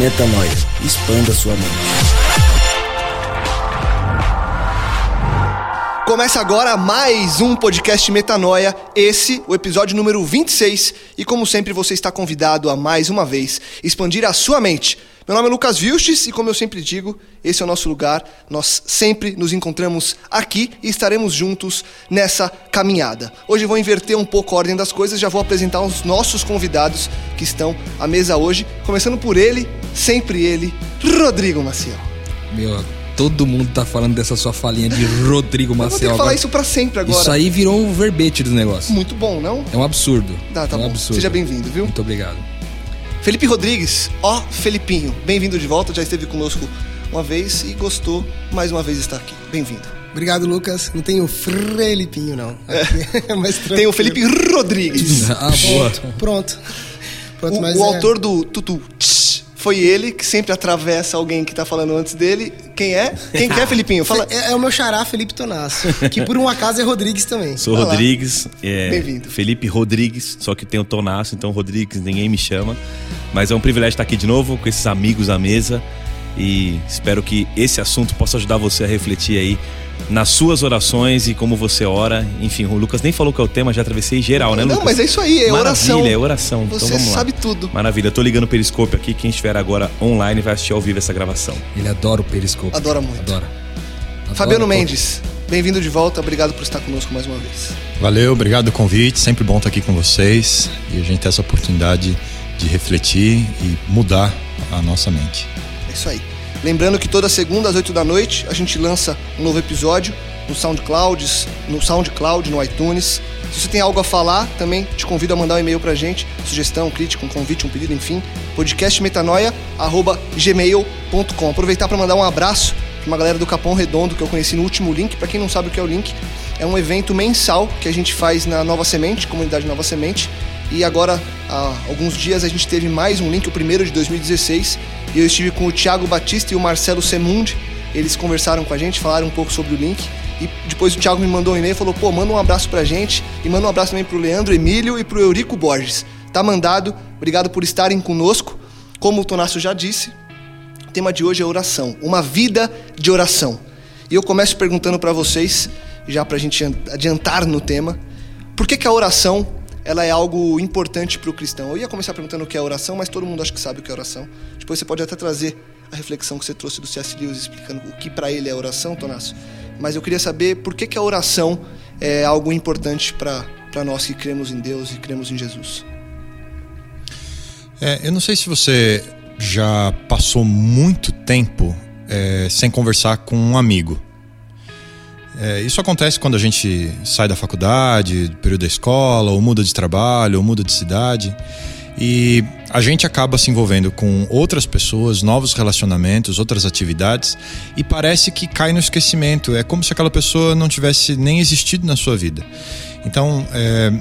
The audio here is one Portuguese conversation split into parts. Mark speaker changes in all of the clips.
Speaker 1: Metanoia. Expanda sua mente.
Speaker 2: Começa agora mais um podcast Metanoia, esse, o episódio número 26, e como sempre você está convidado a mais uma vez expandir a sua mente. Meu nome é Lucas Vilches e como eu sempre digo, esse é o nosso lugar, nós sempre nos encontramos aqui e estaremos juntos nessa caminhada. Hoje eu vou inverter um pouco a ordem das coisas, já vou apresentar os nossos convidados que estão à mesa hoje, começando por ele, sempre ele, Rodrigo Maciel.
Speaker 3: Meu, todo mundo tá falando dessa sua falinha de Rodrigo
Speaker 2: Eu vou ter
Speaker 3: Maciel.
Speaker 2: que falar
Speaker 3: agora.
Speaker 2: isso pra sempre agora.
Speaker 3: Isso aí virou um verbete do negócio.
Speaker 2: Muito bom, não?
Speaker 3: É um absurdo.
Speaker 2: Tá, tá
Speaker 3: é um
Speaker 2: bom.
Speaker 3: absurdo.
Speaker 2: Seja bem-vindo, viu?
Speaker 3: Muito obrigado.
Speaker 2: Felipe Rodrigues, ó Felipinho, bem-vindo de volta, já esteve conosco uma vez e gostou mais uma vez de estar aqui. Bem-vindo.
Speaker 4: Obrigado, Lucas. Não tem o Felipinho, não. Aqui é mais
Speaker 2: Tem o. Felipe Rodrigues.
Speaker 3: Ah, boa.
Speaker 4: Pronto. Pronto,
Speaker 2: O,
Speaker 4: mas
Speaker 2: o
Speaker 4: é-
Speaker 2: autor do Tutu Tch, foi ele que sempre atravessa alguém que tá falando antes dele. Quem é? Quem que é, Felipinho? Fala.
Speaker 4: É, é o meu xará, Felipe Tonasso. que por um acaso é Rodrigues também.
Speaker 5: Sou
Speaker 2: Olá.
Speaker 5: Rodrigues, é,
Speaker 2: Bem-vindo.
Speaker 5: Felipe Rodrigues, só que tem o Tonaço, então Rodrigues ninguém me chama. Mas é um privilégio estar aqui de novo com esses amigos à mesa e espero que esse assunto possa ajudar você a refletir aí nas suas orações e como você ora. Enfim, o Lucas nem falou que é o tema, já atravessei geral, né,
Speaker 2: Não,
Speaker 5: Lucas?
Speaker 2: mas é isso aí, é
Speaker 5: Maravilha,
Speaker 2: oração.
Speaker 5: é oração. Então
Speaker 2: Você
Speaker 5: vamos lá.
Speaker 2: sabe tudo.
Speaker 5: Maravilha, eu tô ligando o Periscope aqui, quem estiver agora online vai assistir ao vivo essa gravação.
Speaker 3: Ele adora o periscope.
Speaker 2: Adora muito.
Speaker 3: Adora. Adora.
Speaker 2: Fabiano Mendes, bem-vindo de volta, obrigado por estar conosco mais uma vez.
Speaker 6: Valeu, obrigado pelo convite. Sempre bom estar aqui com vocês e a gente ter essa oportunidade de refletir e mudar a nossa mente.
Speaker 2: É isso aí. Lembrando que toda segunda às 8 da noite a gente lança um novo episódio no SoundCloud, no SoundCloud, no iTunes. Se você tem algo a falar, também te convido a mandar um e-mail pra gente, sugestão, crítica, um convite, um pedido, enfim, podcastmetanoia@gmail.com. Aproveitar para mandar um abraço para uma galera do Capão Redondo que eu conheci no último link. Para quem não sabe o que é o link, é um evento mensal que a gente faz na Nova Semente, comunidade Nova Semente. E agora, há alguns dias, a gente teve mais um link, o primeiro de 2016. E eu estive com o Thiago Batista e o Marcelo Semundi. Eles conversaram com a gente, falaram um pouco sobre o link. E depois o Thiago me mandou um e-mail e falou: pô, manda um abraço pra gente. E manda um abraço também pro Leandro Emílio e pro Eurico Borges. Tá mandado. Obrigado por estarem conosco. Como o Tonácio já disse, o tema de hoje é oração, uma vida de oração. E eu começo perguntando para vocês, já para a gente adiantar no tema, por que, que a oração ela é algo importante para o cristão? Eu ia começar perguntando o que é oração, mas todo mundo acho que sabe o que é oração. Depois você pode até trazer a reflexão que você trouxe do C.S. Lewis explicando o que para ele é oração, Tonácio. Mas eu queria saber por que, que a oração é algo importante para nós que cremos em Deus e cremos em Jesus.
Speaker 6: É, eu não sei se você já passou muito tempo é, sem conversar com um amigo. É, isso acontece quando a gente sai da faculdade, do período da escola, ou muda de trabalho, ou muda de cidade. E a gente acaba se envolvendo com outras pessoas, novos relacionamentos, outras atividades, e parece que cai no esquecimento. É como se aquela pessoa não tivesse nem existido na sua vida. Então, é,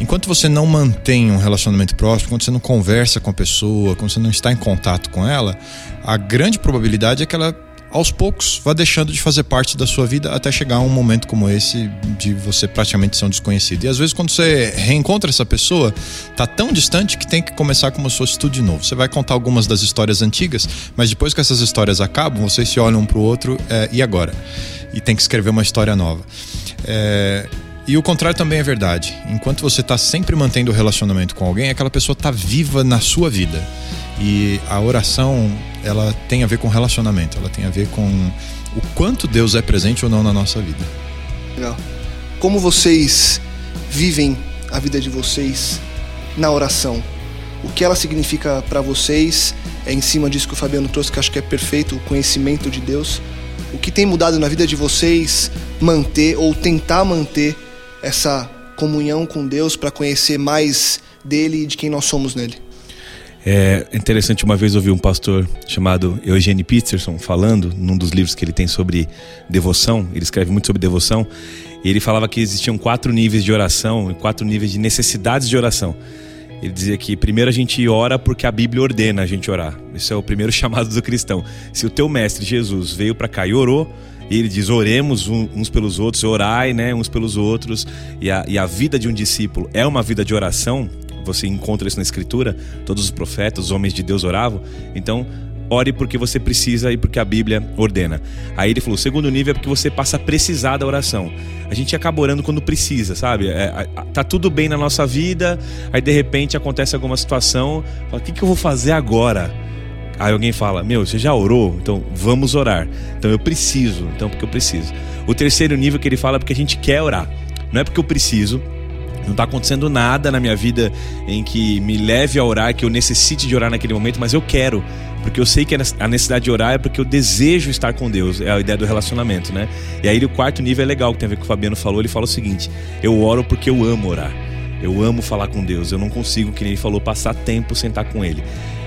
Speaker 6: enquanto você não mantém um relacionamento próximo, quando você não conversa com a pessoa, quando você não está em contato com ela, a grande probabilidade é que ela aos poucos vá deixando de fazer parte da sua vida até chegar a um momento como esse de você praticamente ser um desconhecido. E às vezes quando você reencontra essa pessoa, tá tão distante que tem que começar como se fosse tudo de novo. Você vai contar algumas das histórias antigas, mas depois que essas histórias acabam, vocês se olham um pro outro é, e agora? E tem que escrever uma história nova. É, E o contrário também é verdade. Enquanto você está sempre mantendo o relacionamento com alguém, aquela pessoa está viva na sua vida. E a oração, ela tem a ver com relacionamento, ela tem a ver com o quanto Deus é presente ou não na nossa vida.
Speaker 2: Legal. Como vocês vivem a vida de vocês na oração? O que ela significa para vocês? É em cima disso que o Fabiano trouxe, que acho que é perfeito, o conhecimento de Deus. O que tem mudado na vida de vocês manter ou tentar manter essa comunhão com Deus para conhecer mais dele e de quem nós somos nele?
Speaker 5: É interessante, uma vez ouvir um pastor chamado Eugene Peterson falando, num dos livros que ele tem sobre devoção, ele escreve muito sobre devoção, e ele falava que existiam quatro níveis de oração, quatro níveis de necessidades de oração. Ele dizia que primeiro a gente ora porque a Bíblia ordena a gente orar. Esse é o primeiro chamado do cristão. Se o teu mestre Jesus veio para cá e orou, e ele diz: oremos uns pelos outros, orai né, uns pelos outros. E a, e a vida de um discípulo é uma vida de oração. Você encontra isso na Escritura. Todos os profetas, os homens de Deus oravam. Então, ore porque você precisa e porque a Bíblia ordena. Aí ele falou: o segundo nível é porque você passa a precisar da oração. A gente acaba orando quando precisa, sabe? É, tá tudo bem na nossa vida, aí de repente acontece alguma situação, fala, o que, que eu vou fazer agora? Aí alguém fala: Meu, você já orou? Então vamos orar. Então eu preciso, então porque eu preciso. O terceiro nível que ele fala é porque a gente quer orar. Não é porque eu preciso, não está acontecendo nada na minha vida em que me leve a orar, que eu necessite de orar naquele momento, mas eu quero. Porque eu sei que a necessidade de orar é porque eu desejo estar com Deus. É a ideia do relacionamento, né? E aí o quarto nível é legal, que tem a ver com o Fabiano falou. Ele fala o seguinte: Eu oro porque eu amo orar. Eu amo falar com Deus. Eu não consigo, que nem ele falou, passar tempo sentar com Ele.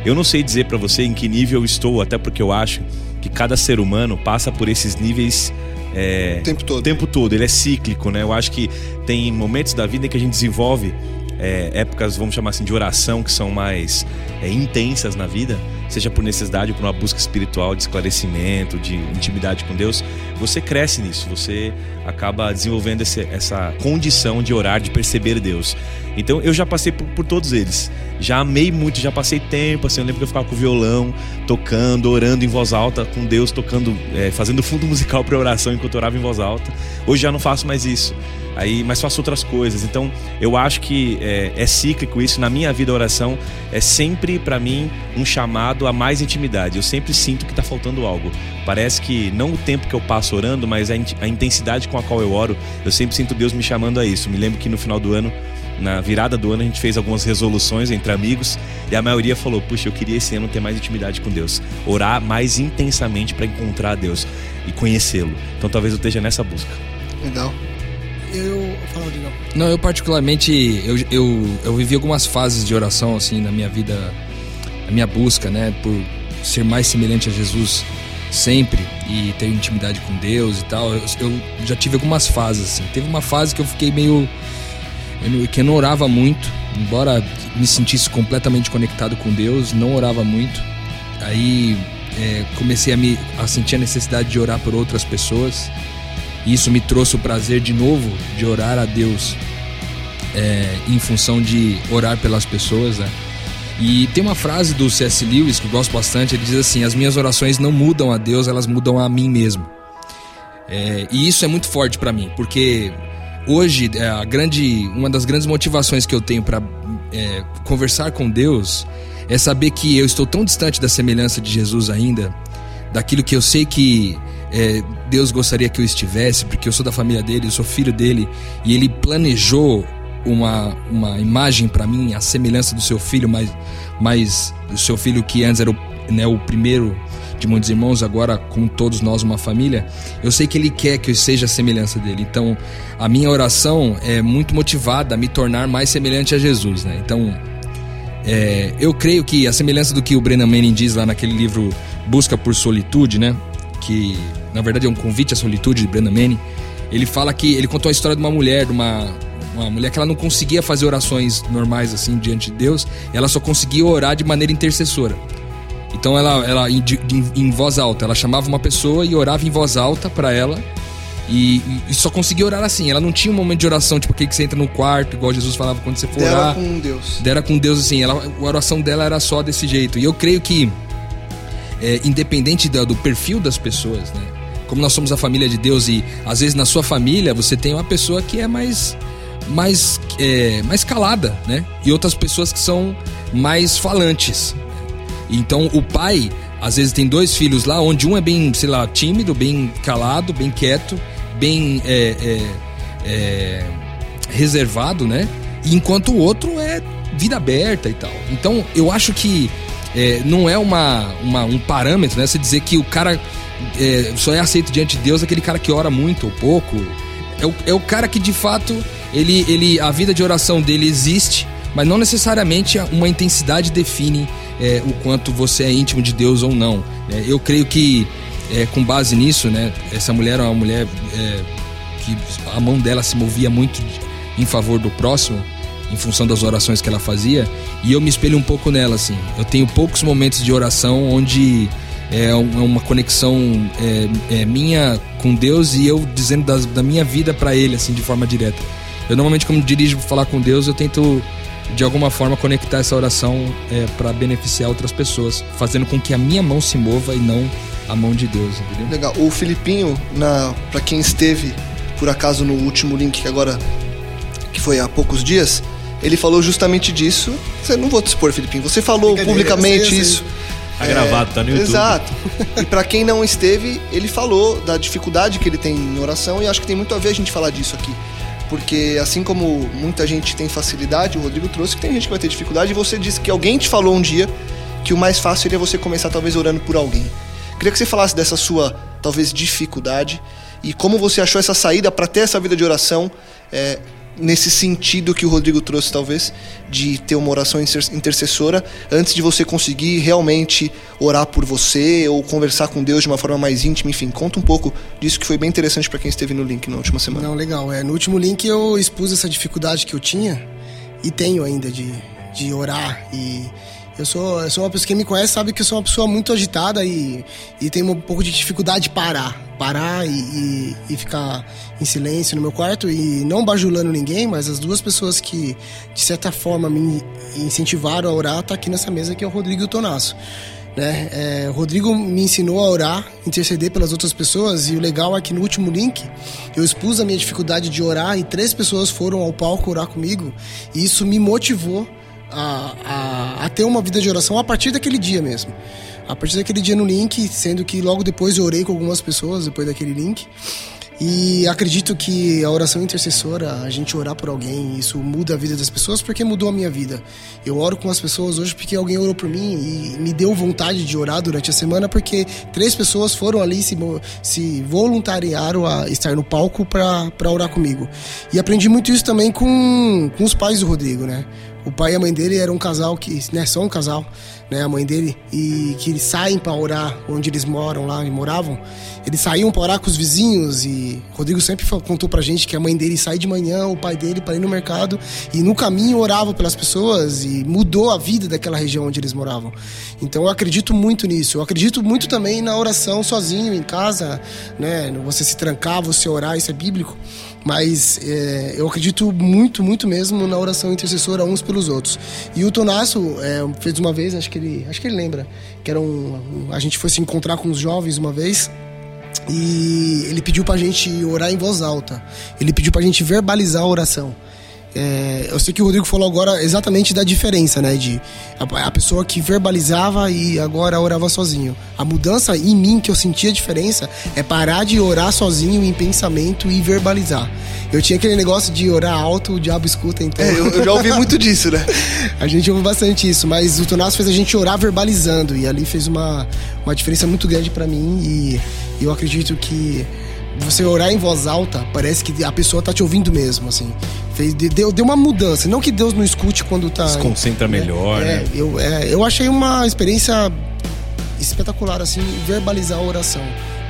Speaker 5: Eu não sei dizer para você em que nível eu estou, até porque eu acho que cada ser humano passa por esses níveis
Speaker 2: é, o tempo todo.
Speaker 5: O tempo todo, ele é cíclico, né? Eu acho que tem momentos da vida em que a gente desenvolve é, épocas, vamos chamar assim, de oração que são mais é, intensas na vida, seja por necessidade ou por uma busca espiritual, de esclarecimento, de intimidade com Deus, você cresce nisso, você acaba desenvolvendo esse, essa condição de orar, de perceber Deus. Então eu já passei por, por, todos eles. Já amei muito, já passei tempo, assim, eu lembro que eu ficava com o violão, tocando, orando em voz alta, com Deus, tocando, é, fazendo fundo musical para oração enquanto eu orava em voz alta. Hoje já não faço mais isso. Aí, mas faço outras coisas. Então, eu acho que é, é cíclico isso. Na minha vida, a oração é sempre, para mim, um chamado a mais intimidade. Eu sempre sinto que está faltando algo. Parece que não o tempo que eu passo orando, mas a, a intensidade com a qual eu oro, eu sempre sinto Deus me chamando a isso. Me lembro que no final do ano na virada do ano a gente fez algumas resoluções entre amigos e a maioria falou: Puxa, eu queria esse ano ter mais intimidade com Deus, orar mais intensamente para encontrar Deus e conhecê-lo. Então talvez eu esteja nessa busca.
Speaker 2: Legal.
Speaker 4: Eu. Fala, não.
Speaker 3: Não, eu particularmente. Eu, eu, eu vivi algumas fases de oração, assim, na minha vida, na minha busca, né, por ser mais semelhante a Jesus sempre e ter intimidade com Deus e tal. Eu, eu já tive algumas fases, assim. Teve uma fase que eu fiquei meio que eu não orava muito, embora me sentisse completamente conectado com Deus, não orava muito. Aí é, comecei a, me, a sentir a necessidade de orar por outras pessoas. E isso me trouxe o prazer de novo de orar a Deus é, em função de orar pelas pessoas. Né? E tem uma frase do C.S. Lewis que eu gosto bastante: ele diz assim, As minhas orações não mudam a Deus, elas mudam a mim mesmo. É, e isso é muito forte para mim, porque hoje é, a grande, uma das grandes motivações que eu tenho para é, conversar com Deus é saber que eu estou tão distante da semelhança de Jesus ainda, daquilo que eu sei que é, Deus gostaria que eu estivesse, porque eu sou da família dele, eu sou filho dele, e ele planejou uma, uma imagem para mim, a semelhança do seu filho, mas, mas o seu filho que antes era o, né, o primeiro de muitos irmãos, agora com todos nós uma família, eu sei que Ele quer que eu seja a semelhança dele. Então, a minha oração é muito motivada a me tornar mais semelhante a Jesus, né? Então, é, eu creio que a semelhança do que o Brennan Manning diz lá naquele livro Busca por Solitude, né? Que na verdade é um convite à solitude de Brennan Manning. Ele fala que ele contou a história de uma mulher, de uma uma mulher que ela não conseguia fazer orações normais assim diante de Deus, ela só conseguia orar de maneira intercessora. Então ela, ela em, em, voz alta, ela chamava uma pessoa e orava em voz alta para ela. E, e, só conseguia orar assim. Ela não tinha um momento de oração, tipo aquele que você entra no quarto, igual Jesus falava quando você for
Speaker 2: Dera
Speaker 3: orar.
Speaker 2: com Deus.
Speaker 3: Dera com Deus, assim. Ela, a oração dela era só desse jeito. E eu creio que, é, independente do, do perfil das pessoas, né? como nós somos a família de Deus e às vezes na sua família você tem uma pessoa que é mais mais é, mais calada, né? E outras pessoas que são mais falantes. Então o pai às vezes tem dois filhos lá, onde um é bem, sei lá, tímido, bem calado, bem quieto, bem é, é, é, reservado, né? Enquanto o outro é vida aberta e tal. Então eu acho que é, não é uma, uma, um parâmetro, né? Você dizer que o cara é, só é aceito diante de Deus aquele cara que ora muito ou pouco. É o, é o cara que de fato ele, ele a vida de oração dele existe, mas não necessariamente uma intensidade define é, o quanto você é íntimo de Deus ou não. É, eu creio que é, com base nisso, né? Essa mulher é uma mulher é, que a mão dela se movia muito em favor do próximo em função das orações que ela fazia e eu me espelho um pouco nela assim eu tenho poucos momentos de oração onde é, é uma conexão é, é minha com Deus e eu dizendo das, da minha vida para Ele assim de forma direta eu normalmente quando dirijo falar com Deus eu tento de alguma forma conectar essa oração é, para beneficiar outras pessoas fazendo com que a minha mão se mova e não a mão de Deus entendeu?
Speaker 2: Legal. O Filipinho, na, para quem esteve por acaso no último link que agora que foi há poucos dias, ele falou justamente disso. Você não vou te expor, Filipinho. Você falou publicamente
Speaker 4: eu sei.
Speaker 2: isso.
Speaker 5: Tá gravado, tá no YouTube.
Speaker 2: Exato. E para quem não esteve, ele falou da dificuldade que ele tem em oração e acho que tem muito a ver a gente falar disso aqui. Porque assim como muita gente tem facilidade, o Rodrigo trouxe que tem gente que vai ter dificuldade e você disse que alguém te falou um dia que o mais fácil seria você começar talvez orando por alguém. Queria que você falasse dessa sua talvez dificuldade e como você achou essa saída para ter essa vida de oração é, nesse sentido que o Rodrigo trouxe talvez de ter uma oração inter- intercessora antes de você conseguir realmente orar por você ou conversar com Deus de uma forma mais íntima, enfim, conta um pouco disso que foi bem interessante para quem esteve no link na última semana.
Speaker 4: Não, legal. É, no último link eu expus essa dificuldade que eu tinha e tenho ainda de, de orar. E eu sou, eu sou uma pessoa, quem me conhece sabe que eu sou uma pessoa muito agitada e, e tenho um pouco de dificuldade de parar. Parar e, e, e ficar em silêncio no meu quarto e não bajulando ninguém, mas as duas pessoas que de certa forma me incentivaram a orar tá aqui nessa mesa que é o Rodrigo Tonasso. Né? É, Rodrigo me ensinou a orar, interceder pelas outras pessoas e o legal é que no último link eu expus a minha dificuldade de orar e três pessoas foram ao palco orar comigo e isso me motivou a, a, a ter uma vida de oração a partir daquele dia mesmo. A partir daquele dia no link, sendo que logo depois eu orei com algumas pessoas depois daquele link. E acredito que a oração intercessora, a gente orar por alguém, isso muda a vida das pessoas porque mudou a minha vida. Eu oro com as pessoas hoje porque alguém orou por mim e me deu vontade de orar durante a semana porque três pessoas foram ali se, se voluntariaram a estar no palco para orar comigo. E aprendi muito isso também com, com os pais do Rodrigo, né? O pai e a mãe dele eram um casal que, né, são um casal, né, a mãe dele, e que eles saem para orar onde eles moram lá e moravam. Eles saíam para orar com os vizinhos e Rodrigo sempre contou pra gente que a mãe dele sai de manhã, o pai dele para ir no mercado e no caminho orava pelas pessoas e mudou a vida daquela região onde eles moravam. Então eu acredito muito nisso. Eu acredito muito também na oração sozinho em casa, né, você se trancar, você orar, isso é bíblico. Mas é, eu acredito muito, muito mesmo na oração intercessora uns pelos outros. E o Tonasso é, fez uma vez, acho que ele, acho que ele lembra, que era um, um- a gente foi se encontrar com os jovens uma vez e ele pediu pra gente orar em voz alta. Ele pediu pra gente verbalizar a oração. É, eu sei que o Rodrigo falou agora exatamente da diferença, né? De a, a pessoa que verbalizava e agora orava sozinho. A mudança em mim que eu senti a diferença é parar de orar sozinho em pensamento e verbalizar. Eu tinha aquele negócio de orar alto, o diabo escuta, então.
Speaker 2: É, eu, eu já ouvi muito disso, né?
Speaker 4: A gente ouve bastante isso, mas o Tonasso fez a gente orar verbalizando e ali fez uma, uma diferença muito grande pra mim e eu acredito que você orar em voz alta, parece que a pessoa tá te ouvindo mesmo, assim. Fez, de- deu, deu uma mudança. Não que Deus não escute quando tá.
Speaker 5: Se concentra melhor,
Speaker 4: é,
Speaker 5: né?
Speaker 4: Eu, é, eu achei uma experiência espetacular, assim, verbalizar a oração.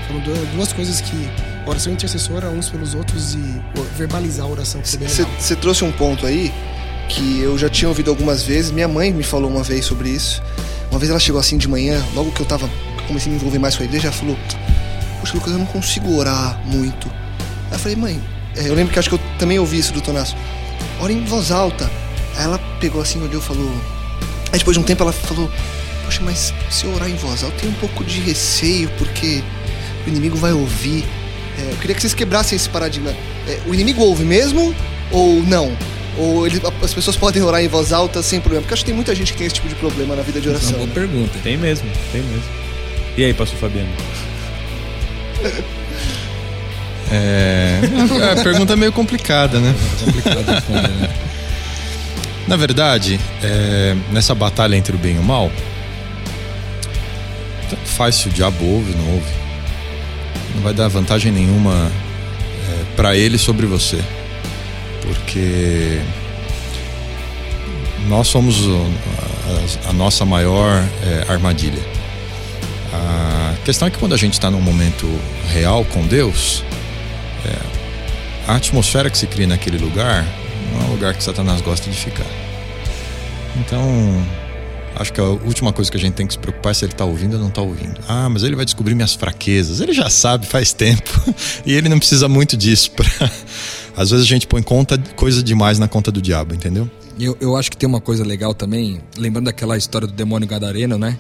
Speaker 4: Foram du- duas coisas que. Oração intercessora uns pelos outros e verbalizar a oração.
Speaker 2: Você trouxe um ponto aí que eu já tinha ouvido algumas vezes. Minha mãe me falou uma vez sobre isso. Uma vez ela chegou assim de manhã, logo que eu tava comecei a me envolver mais com a igreja, ela falou: Poxa, Lucas, eu não consigo orar muito. Aí eu falei, mãe, é, eu lembro que acho que eu também ouvi isso do Tonasso. Ora em voz alta. Aí ela pegou assim, olhou e falou. Aí depois de um tempo ela falou: Poxa, mas se eu orar em voz alta, eu tenho um pouco de receio, porque o inimigo vai ouvir. É, eu queria que vocês quebrassem esse paradigma. É, o inimigo ouve mesmo ou não? Ou ele, as pessoas podem orar em voz alta sem problema? Porque acho que tem muita gente que tem esse tipo de problema na vida de
Speaker 3: Essa é
Speaker 2: oração.
Speaker 3: uma boa
Speaker 2: né?
Speaker 3: pergunta.
Speaker 5: Tem mesmo, tem mesmo. E aí, pastor Fabiano?
Speaker 6: É, a pergunta é meio complicada, né?
Speaker 3: É responder, né?
Speaker 6: Na verdade, é, nessa batalha entre o bem e o mal, tanto faz se o diabo ouve ou não ouve. Não vai dar vantagem nenhuma é, para ele sobre você. Porque nós somos a, a nossa maior é, armadilha. A questão é que quando a gente está num momento real com Deus, é, a atmosfera que se cria naquele lugar não é um lugar que Satanás gosta de ficar. Então, acho que a última coisa que a gente tem que se preocupar é se ele está ouvindo ou não está ouvindo. Ah, mas ele vai descobrir minhas fraquezas. Ele já sabe faz tempo. e ele não precisa muito disso. Pra... Às vezes a gente põe conta, coisa demais na conta do diabo, entendeu?
Speaker 3: Eu, eu acho que tem uma coisa legal também, lembrando daquela história do demônio gadareno, né?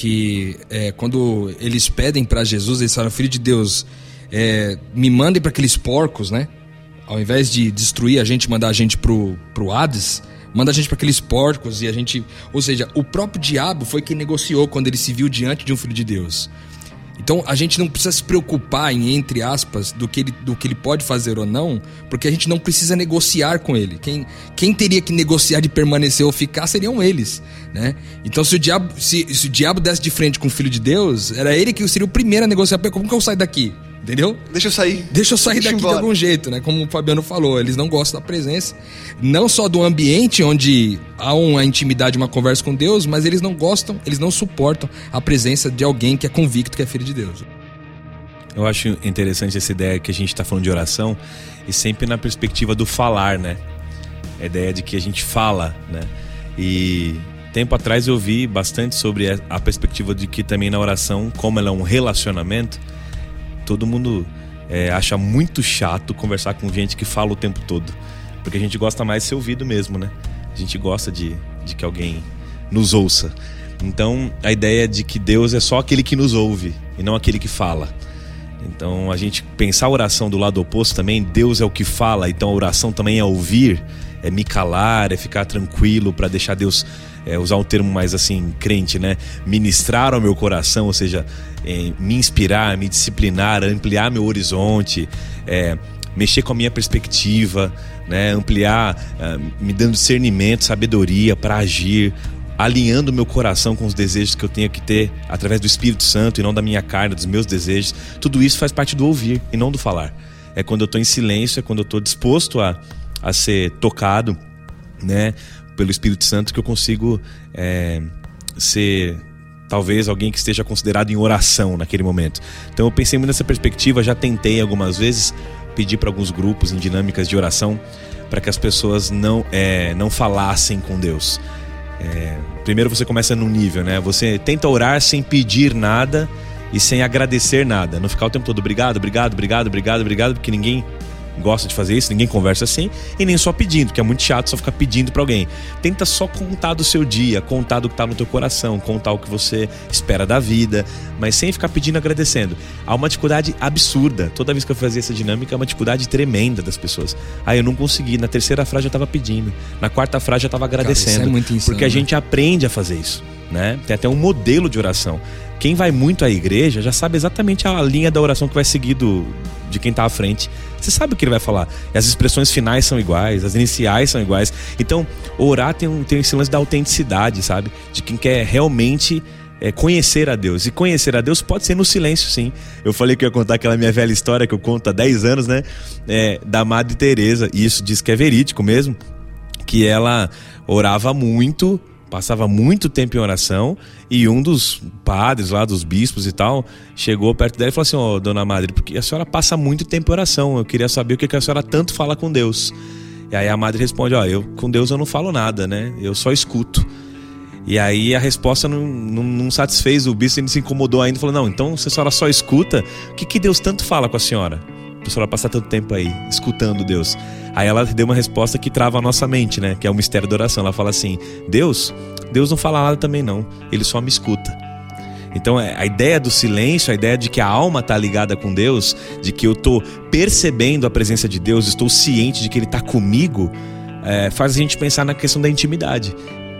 Speaker 3: Que é, quando eles pedem pra Jesus, eles falam, filho de Deus, é, me mandem para aqueles porcos, né? Ao invés de destruir a gente, mandar a gente pro, pro Hades, manda a gente para aqueles porcos e a gente. Ou seja, o próprio diabo foi quem negociou quando ele se viu diante de um filho de Deus. Então a gente não precisa se preocupar em, entre aspas, do que, ele, do que ele pode fazer ou não, porque a gente não precisa negociar com ele. Quem, quem teria que negociar de permanecer ou ficar seriam eles, né? Então se o diabo, se, se o diabo desse de frente com o filho de Deus, era ele que seria o primeiro a negociar. "Pô, Como que eu saio daqui? Entendeu?
Speaker 2: Deixa eu sair.
Speaker 3: Deixa eu sair
Speaker 2: Deixa
Speaker 3: daqui de
Speaker 2: embora.
Speaker 3: algum jeito, né? Como o Fabiano falou, eles não gostam da presença, não só do ambiente onde há uma intimidade, uma conversa com Deus, mas eles não gostam, eles não suportam a presença de alguém que é convicto que é filho de Deus.
Speaker 5: Eu acho interessante essa ideia que a gente está falando de oração e sempre na perspectiva do falar, né? A ideia de que a gente fala, né? E tempo atrás eu vi bastante sobre a perspectiva de que também na oração, como ela é um relacionamento, todo mundo é, acha muito chato conversar com gente que fala o tempo todo. Porque a gente gosta mais de ser ouvido mesmo, né? A gente gosta de, de que alguém nos ouça. Então, a ideia de que Deus é só aquele que nos ouve e não aquele que fala. Então, a gente pensar a oração do lado oposto também, Deus é o que fala, então a oração também é ouvir, é me calar, é ficar tranquilo para deixar Deus é, usar um termo mais assim crente, né? Ministrar ao meu coração, ou seja, é, me inspirar, me disciplinar, ampliar meu horizonte, é, mexer com a minha perspectiva, né? Ampliar, ah, me dando discernimento, sabedoria para agir, alinhando meu coração com os desejos que eu tenho que ter através do Espírito Santo e não da minha carne, dos meus desejos. Tudo isso faz parte do ouvir e não do falar. É quando eu estou em silêncio, é quando eu estou disposto a, a ser tocado, né, pelo Espírito Santo que eu consigo é, ser talvez alguém que esteja considerado em oração naquele momento. Então eu pensei muito nessa perspectiva, já tentei algumas vezes pedir para alguns grupos em dinâmicas de oração para que as pessoas não é, não falassem com Deus. É, primeiro você começa num nível, né? Você tenta orar sem pedir nada e sem agradecer nada. Não ficar o tempo todo obrigado, obrigado, obrigado, obrigado, obrigado, porque ninguém gosta de fazer isso, ninguém conversa assim, e nem só pedindo, que é muito chato só ficar pedindo pra alguém. Tenta só contar do seu dia, contar do que tá no teu coração, contar o que você espera da vida, mas sem ficar pedindo agradecendo. Há uma dificuldade absurda. Toda vez que eu fazia essa dinâmica, é uma dificuldade tremenda das pessoas. Aí eu não consegui, na terceira frase já tava pedindo, na quarta frase já tava agradecendo.
Speaker 3: isso é muito insano,
Speaker 5: porque a
Speaker 3: né?
Speaker 5: gente aprende a fazer isso, né? Tem até um modelo de oração. Quem vai muito à igreja já sabe exatamente a linha da oração que vai seguir do, de quem tá à frente. Você sabe o que ele vai falar. As expressões finais são iguais, as iniciais são iguais. Então, orar tem, um, tem esse lance da autenticidade, sabe? De quem quer realmente é, conhecer a Deus. E conhecer a Deus pode ser no silêncio, sim. Eu falei que eu ia contar aquela minha velha história que eu conto há 10 anos, né? É, da Madre Teresa. E isso diz que é verídico mesmo. Que ela orava muito, passava muito tempo em oração e um dos padres lá, dos bispos e tal, chegou perto dela e falou assim: Ó, dona Madre, porque a senhora passa muito tempo em oração, eu queria saber o que a senhora tanto fala com Deus. E aí a madre responde: Ó, eu com Deus eu não falo nada, né? Eu só escuto. E aí a resposta não, não, não satisfez o bispo, ele se incomodou ainda, falou: Não, então se a senhora só escuta, o que, que Deus tanto fala com a senhora? Pra senhora passar tanto tempo aí, escutando Deus. Aí ela deu uma resposta que trava a nossa mente, né? Que é o mistério da oração. Ela fala assim: Deus, Deus não fala nada também não, ele só me escuta. Então é, a ideia do silêncio, a ideia de que a alma está ligada com Deus, de que eu estou percebendo a presença de Deus, estou ciente de que Ele está comigo, é, faz a gente pensar na questão da intimidade,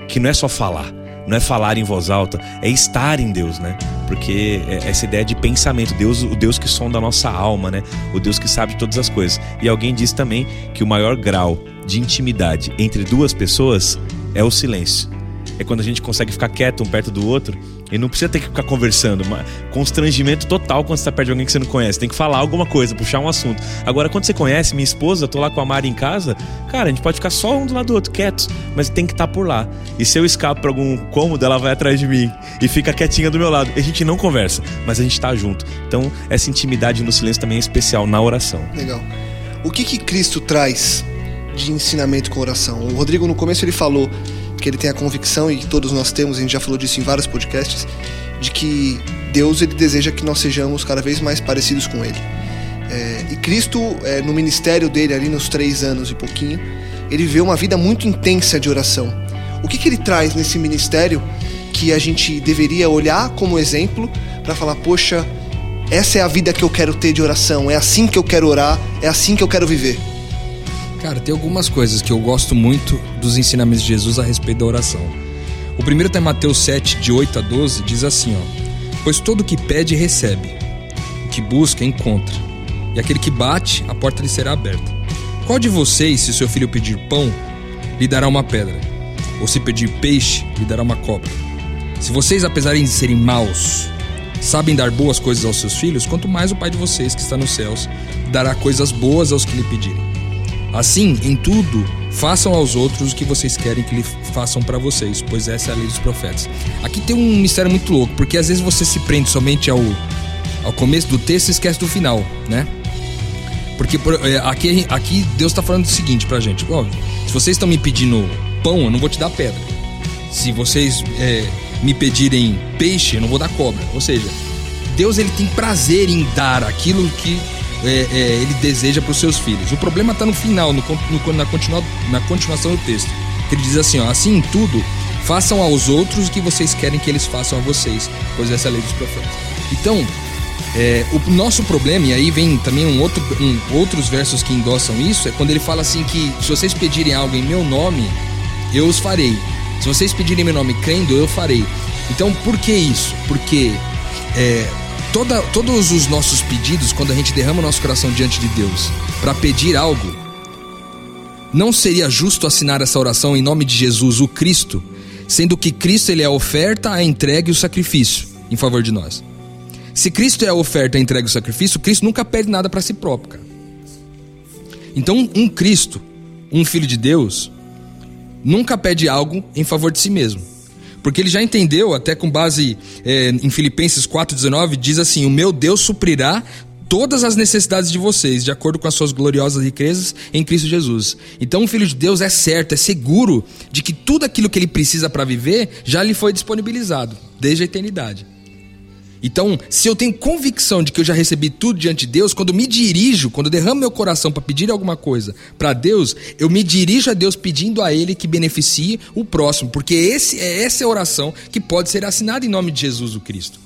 Speaker 5: que não é só falar, não é falar em voz alta, é estar em Deus, né? Porque é essa ideia de pensamento, Deus, o Deus que sonda a nossa alma, né? O Deus que sabe todas as coisas. E alguém disse também que o maior grau de intimidade entre duas pessoas é o silêncio. É quando a gente consegue ficar quieto um perto do outro e não precisa ter que ficar conversando. Mas constrangimento total quando você tá perto de alguém que você não conhece. Tem que falar alguma coisa, puxar um assunto. Agora, quando você conhece minha esposa, eu tô lá com a Mari em casa, cara, a gente pode ficar só um do lado do outro, quietos, mas tem que estar tá por lá. E se eu escapo pra algum cômodo, ela vai atrás de mim e fica quietinha do meu lado. E a gente não conversa, mas a gente tá junto. Então, essa intimidade no silêncio também é especial na oração.
Speaker 2: Legal. O que que Cristo traz de ensinamento com oração? O Rodrigo, no começo, ele falou que ele tem a convicção, e todos nós temos, a gente já falou disso em vários podcasts, de que Deus ele deseja que nós sejamos cada vez mais parecidos com Ele. É, e Cristo, é, no ministério dele, ali nos três anos e pouquinho, ele viveu uma vida muito intensa de oração. O que, que ele traz nesse ministério que a gente deveria olhar como exemplo para falar, poxa, essa é a vida que eu quero ter de oração, é assim que eu quero orar, é assim que eu quero viver?
Speaker 3: Cara, tem algumas coisas que eu gosto muito dos ensinamentos de Jesus a respeito da oração. O primeiro está em Mateus 7, de 8 a 12, diz assim: ó, Pois todo que pede, recebe, o que busca, encontra, e aquele que bate, a porta lhe será aberta. Qual de vocês, se seu filho pedir pão, lhe dará uma pedra? Ou se pedir peixe, lhe dará uma cobra? Se vocês, apesar de serem maus, sabem dar boas coisas aos seus filhos, quanto mais o Pai de vocês que está nos céus dará coisas boas aos que lhe pedirem. Assim, em tudo, façam aos outros o que vocês querem que lhe façam para vocês, pois essa é a lei dos profetas. Aqui tem um mistério muito louco, porque às vezes você se prende somente ao, ao começo do texto e esquece do final, né? Porque é, aqui, aqui Deus está falando o seguinte pra gente: ó, se vocês estão me pedindo pão, eu não vou te dar pedra. Se vocês é, me pedirem peixe, eu não vou dar cobra. Ou seja, Deus ele tem prazer em dar aquilo que é, é, ele deseja para os seus filhos. O problema está no final, no, no, na, continua, na continuação do texto. Ele diz assim: ó, assim em tudo, façam aos outros o que vocês querem que eles façam a vocês, pois essa é a lei dos profetas. Então, é, o nosso problema, e aí vem também um outro, um, outros versos que endossam isso, é quando ele fala assim que se vocês pedirem algo em meu nome, eu os farei. Se vocês pedirem meu nome crendo, eu farei. Então, por que isso? Porque é, toda, todos os nossos pedidos, quando a gente derrama o nosso coração diante de Deus para pedir algo, não seria justo assinar essa oração em nome de Jesus, o Cristo, sendo que Cristo ele é a oferta, a entrega e o sacrifício em favor de nós. Se Cristo é a oferta, a entrega e o sacrifício, Cristo nunca pede nada para si próprio. Cara. Então, um Cristo, um filho de Deus, nunca pede algo em favor de si mesmo. Porque ele já entendeu, até com base é, em Filipenses 4,19, diz assim: O meu Deus suprirá todas as necessidades de vocês, de acordo com as suas gloriosas riquezas em Cristo Jesus. Então, o Filho de Deus é certo, é seguro de que tudo aquilo que ele precisa para viver já lhe foi disponibilizado, desde a eternidade. Então, se eu tenho convicção de que eu já recebi tudo diante de Deus, quando me dirijo, quando derramo meu coração para pedir alguma coisa para Deus, eu me dirijo a Deus pedindo a Ele que beneficie o próximo, porque esse é essa é oração que pode ser assinada em nome de Jesus o Cristo.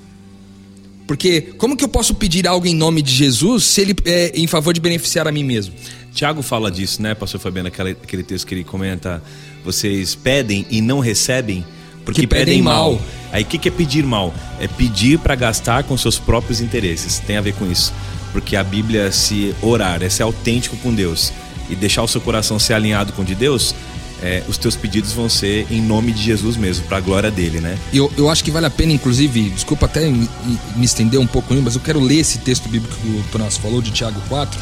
Speaker 3: Porque como que eu posso pedir algo em nome de Jesus se ele é em favor de beneficiar a mim mesmo?
Speaker 5: Tiago fala disso, né, pastor Fabiano, aquele, aquele texto que ele comenta, vocês pedem e não recebem porque que pedem, pedem mal. mal. Aí o que, que é pedir mal? É pedir para gastar com seus próprios interesses. Tem a ver com isso. Porque a Bíblia, se orar, é ser autêntico com Deus e deixar o seu coração ser alinhado com o de Deus, é, os teus pedidos vão ser em nome de Jesus mesmo, para a glória dele, né?
Speaker 3: Eu, eu acho que vale a pena, inclusive, desculpa até me, me estender um pouco, mas eu quero ler esse texto bíblico que o Tonás falou, de Tiago 4.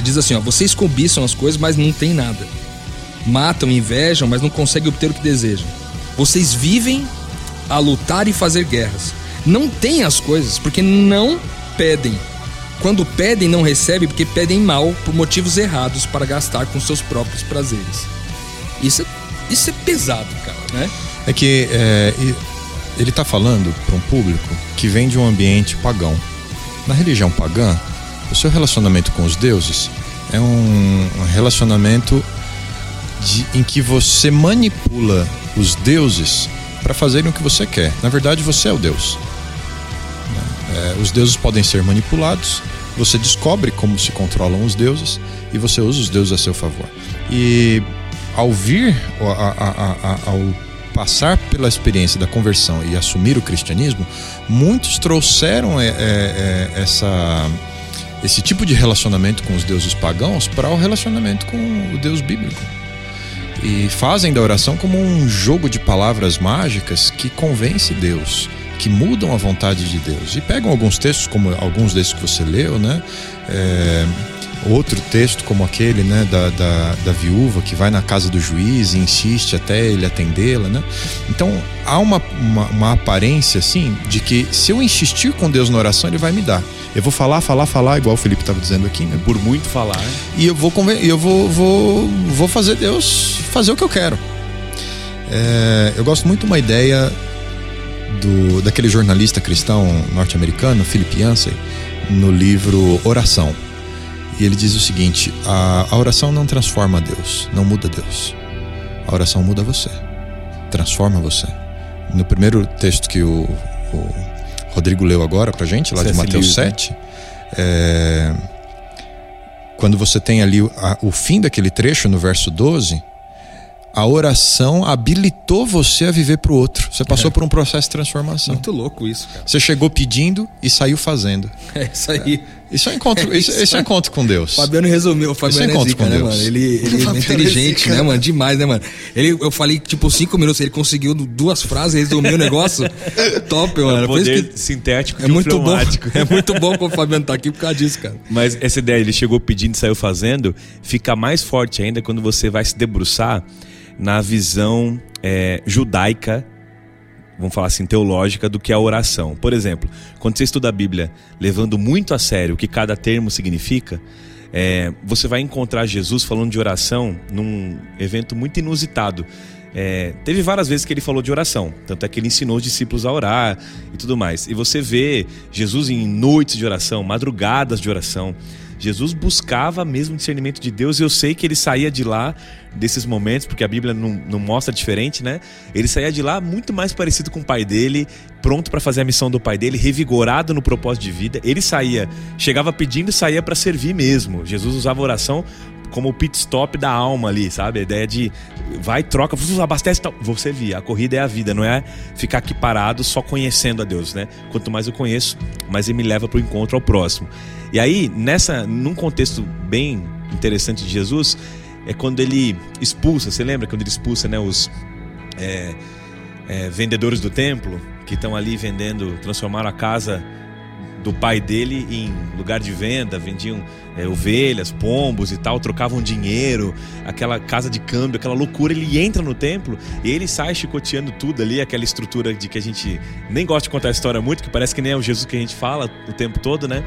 Speaker 3: Diz assim: ó, vocês cobiçam as coisas, mas não têm nada. Matam, invejam, mas não conseguem obter o que desejam. Vocês vivem a lutar e fazer guerras. Não têm as coisas porque não pedem. Quando pedem, não recebem porque pedem mal por motivos errados para gastar com seus próprios prazeres. Isso, é, isso é pesado, cara, né?
Speaker 6: É que é, ele está falando para um público que vem de um ambiente pagão. Na religião pagã, o seu relacionamento com os deuses é um relacionamento de, em que você manipula os deuses para fazerem o que você quer. Na verdade, você é o Deus. É, os deuses podem ser manipulados, você descobre como se controlam os deuses e você usa os deuses a seu favor. E ao vir, ao passar pela experiência da conversão e assumir o cristianismo, muitos trouxeram é, é, é, essa, esse tipo de relacionamento com os deuses pagãos para o relacionamento com o Deus bíblico. E fazem da oração como um jogo de palavras mágicas que convence Deus, que mudam a vontade de Deus. E pegam alguns textos, como alguns desses que você leu, né? É, outro texto como aquele né, da, da, da viúva que vai na casa do juiz e insiste até ele atendê-la. Né? Então há uma, uma, uma aparência assim de que se eu insistir com Deus na oração, ele vai me dar. Eu vou falar, falar, falar, igual o Felipe estava dizendo aqui, né?
Speaker 5: Por muito falar.
Speaker 6: e eu vou eu vou, vou, vou fazer Deus fazer o que eu quero. É, eu gosto muito de uma ideia do, daquele jornalista cristão norte-americano, Philip Yancey, no livro Oração. E ele diz o seguinte: a, a oração não transforma Deus, não muda Deus. A oração muda você, transforma você. No primeiro texto que o, o Rodrigo leu agora pra gente, lá de. Mateus
Speaker 5: Lewis, né?
Speaker 6: 7, é, quando você tem ali o, a- o fim daquele trecho, no verso 12, a oração habilitou você a viver pro outro. Você passou por um processo de transformação.
Speaker 3: Muito louco isso, cara.
Speaker 6: Você chegou pedindo e saiu fazendo.
Speaker 3: É isso aí.
Speaker 6: Isso é encontro,
Speaker 3: É
Speaker 6: isso,
Speaker 3: isso.
Speaker 6: isso é encontro com Deus.
Speaker 3: O Fabiano resumiu, o
Speaker 6: Isso é
Speaker 3: Fabiano é
Speaker 6: encontro
Speaker 3: zica,
Speaker 6: com
Speaker 3: né,
Speaker 6: Deus.
Speaker 3: mano? Ele, ele é
Speaker 2: Fabiano é
Speaker 3: inteligente,
Speaker 2: zica.
Speaker 3: né, mano? Demais, né, mano? Ele, eu falei, tipo, cinco minutos, ele conseguiu duas frases, resumiu o negócio. Top, mano. Isso
Speaker 5: Poder
Speaker 3: que
Speaker 5: sintético
Speaker 3: é
Speaker 5: um
Speaker 3: muito bom. É muito bom quando o Fabiano tá aqui por causa disso, cara.
Speaker 5: Mas essa ideia, ele chegou pedindo e saiu fazendo, fica mais forte ainda quando você vai se debruçar na visão é, judaica, vamos falar assim, teológica, do que a oração. Por exemplo, quando você estuda a Bíblia levando muito a sério o que cada termo significa, é, você vai encontrar Jesus falando de oração num evento muito inusitado. É, teve várias vezes que ele falou de oração, tanto é que ele ensinou os discípulos a orar e tudo mais. E você vê Jesus em noites de oração, madrugadas de oração. Jesus buscava mesmo discernimento de Deus eu sei que ele saía de lá desses momentos, porque a Bíblia não, não mostra diferente, né? Ele saía de lá muito mais parecido com o pai dele, pronto para fazer a missão do pai dele, revigorado no propósito de vida. Ele saía, chegava pedindo e saía para servir mesmo. Jesus usava oração como o pit stop da alma ali, sabe? A ideia de vai, troca, abastece, tal. vou servir. A corrida é a vida, não é ficar aqui parado só conhecendo a Deus, né? Quanto mais eu conheço, mais ele me leva para o encontro ao próximo. E aí, nessa, num contexto bem interessante de Jesus, é quando ele expulsa, você lembra quando ele expulsa, né, os é, é, vendedores do templo que estão ali vendendo, transformaram a casa do pai dele em lugar de venda, vendiam é, ovelhas, pombos e tal, trocavam dinheiro, aquela casa de câmbio, aquela loucura. Ele entra no templo e ele sai chicoteando tudo ali, aquela estrutura de que a gente nem gosta de contar a história muito, que parece que nem é o Jesus que a gente fala o tempo todo, né?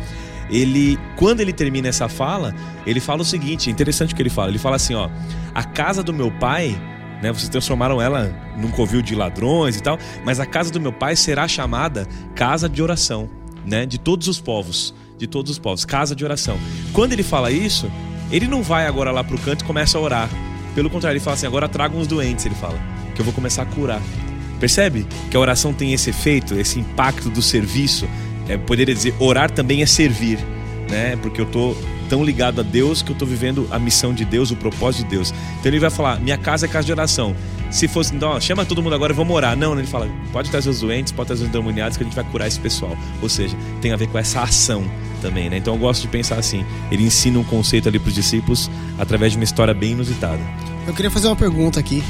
Speaker 5: Ele, quando ele termina essa fala, ele fala o seguinte, é interessante o que ele fala. Ele fala assim, ó, a casa do meu pai né? Vocês transformaram ela num covil de ladrões e tal, mas a casa do meu pai será chamada casa de oração, né? De todos os povos, de todos os povos, casa de oração. Quando ele fala isso, ele não vai agora lá pro canto e começa a orar. Pelo contrário, ele fala assim: agora tragam os doentes, ele fala, que eu vou começar a curar. Percebe que a oração tem esse efeito, esse impacto do serviço? É, poderia dizer, orar também é servir, né? Porque eu tô tão ligado a Deus que eu tô vivendo a missão de Deus, o propósito de Deus. Então ele vai falar: minha casa é casa de oração. Se fosse, então, ó, chama todo mundo agora e vamos orar. Não, ele fala: pode trazer os doentes, pode trazer os endemoniados, que a gente vai curar esse pessoal. Ou seja, tem a ver com essa ação também, né? Então eu gosto de pensar assim: ele ensina um conceito ali pros discípulos através de uma história bem inusitada.
Speaker 4: Eu queria fazer uma pergunta aqui.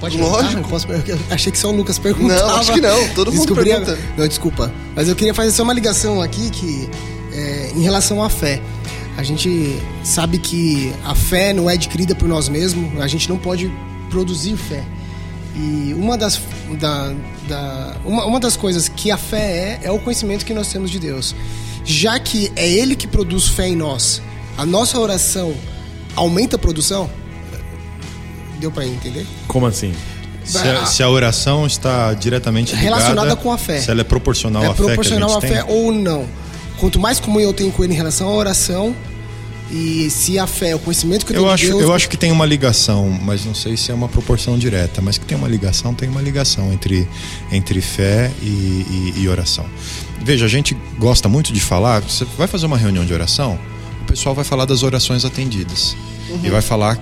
Speaker 4: Pode-
Speaker 2: Lógico.
Speaker 4: posso- eu achei que só o Lucas perguntava.
Speaker 2: Não, acho que não. Todo mundo
Speaker 4: Descobri-
Speaker 2: pergunta.
Speaker 4: Não, desculpa. Mas eu queria fazer só uma ligação aqui que é, em relação à fé. A gente sabe que a fé não é adquirida por nós mesmos. A gente não pode produzir fé. E uma das, da, da- uma, uma das coisas que a fé é, é o conhecimento que nós temos de Deus. Já que é Ele que produz fé em nós, a nossa oração aumenta a produção? Deu pra entender?
Speaker 5: Como assim?
Speaker 6: Se a, se a oração está diretamente ligada,
Speaker 4: Relacionada com a fé.
Speaker 6: Se ela é proporcional
Speaker 4: é
Speaker 6: à fé que a
Speaker 4: proporcional
Speaker 6: gente
Speaker 4: à fé
Speaker 6: tem.
Speaker 4: ou não. Quanto mais comum eu tenho com ele em relação à oração, e se a fé, o conhecimento que eu,
Speaker 6: Eu acho,
Speaker 4: de Deus,
Speaker 6: eu acho que tem uma ligação, mas não sei se é uma proporção direta, mas que tem uma ligação, tem uma ligação entre, entre fé e, e- e oração. Veja, a gente gosta muito de falar. Você vai fazer uma reunião de oração, o pessoal vai falar das orações atendidas e vai falar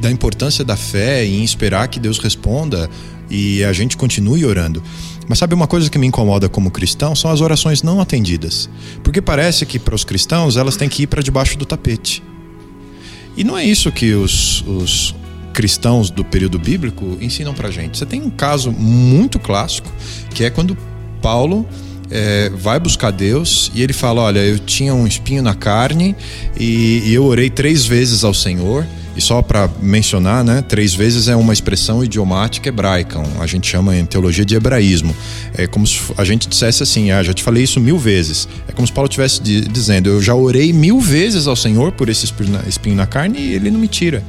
Speaker 6: da importância da fé e em esperar que Deus responda e a gente continue orando. Mas sabe uma coisa que me incomoda como cristão são as orações não atendidas, porque parece que para os cristãos elas têm que ir para debaixo do tapete. E não é isso que os, os cristãos do período bíblico ensinam para gente. Você tem um caso muito clássico que é quando Paulo é, vai buscar Deus e ele fala: Olha, eu tinha um espinho na carne e, e eu orei três vezes ao Senhor. E só para mencionar, né, três vezes é uma expressão idiomática hebraica, a gente chama em teologia de hebraísmo. É como se a gente dissesse assim: Ah, já te falei isso mil vezes. É como se Paulo estivesse dizendo: Eu já orei mil vezes ao Senhor por esse espinho na carne e ele não me tira.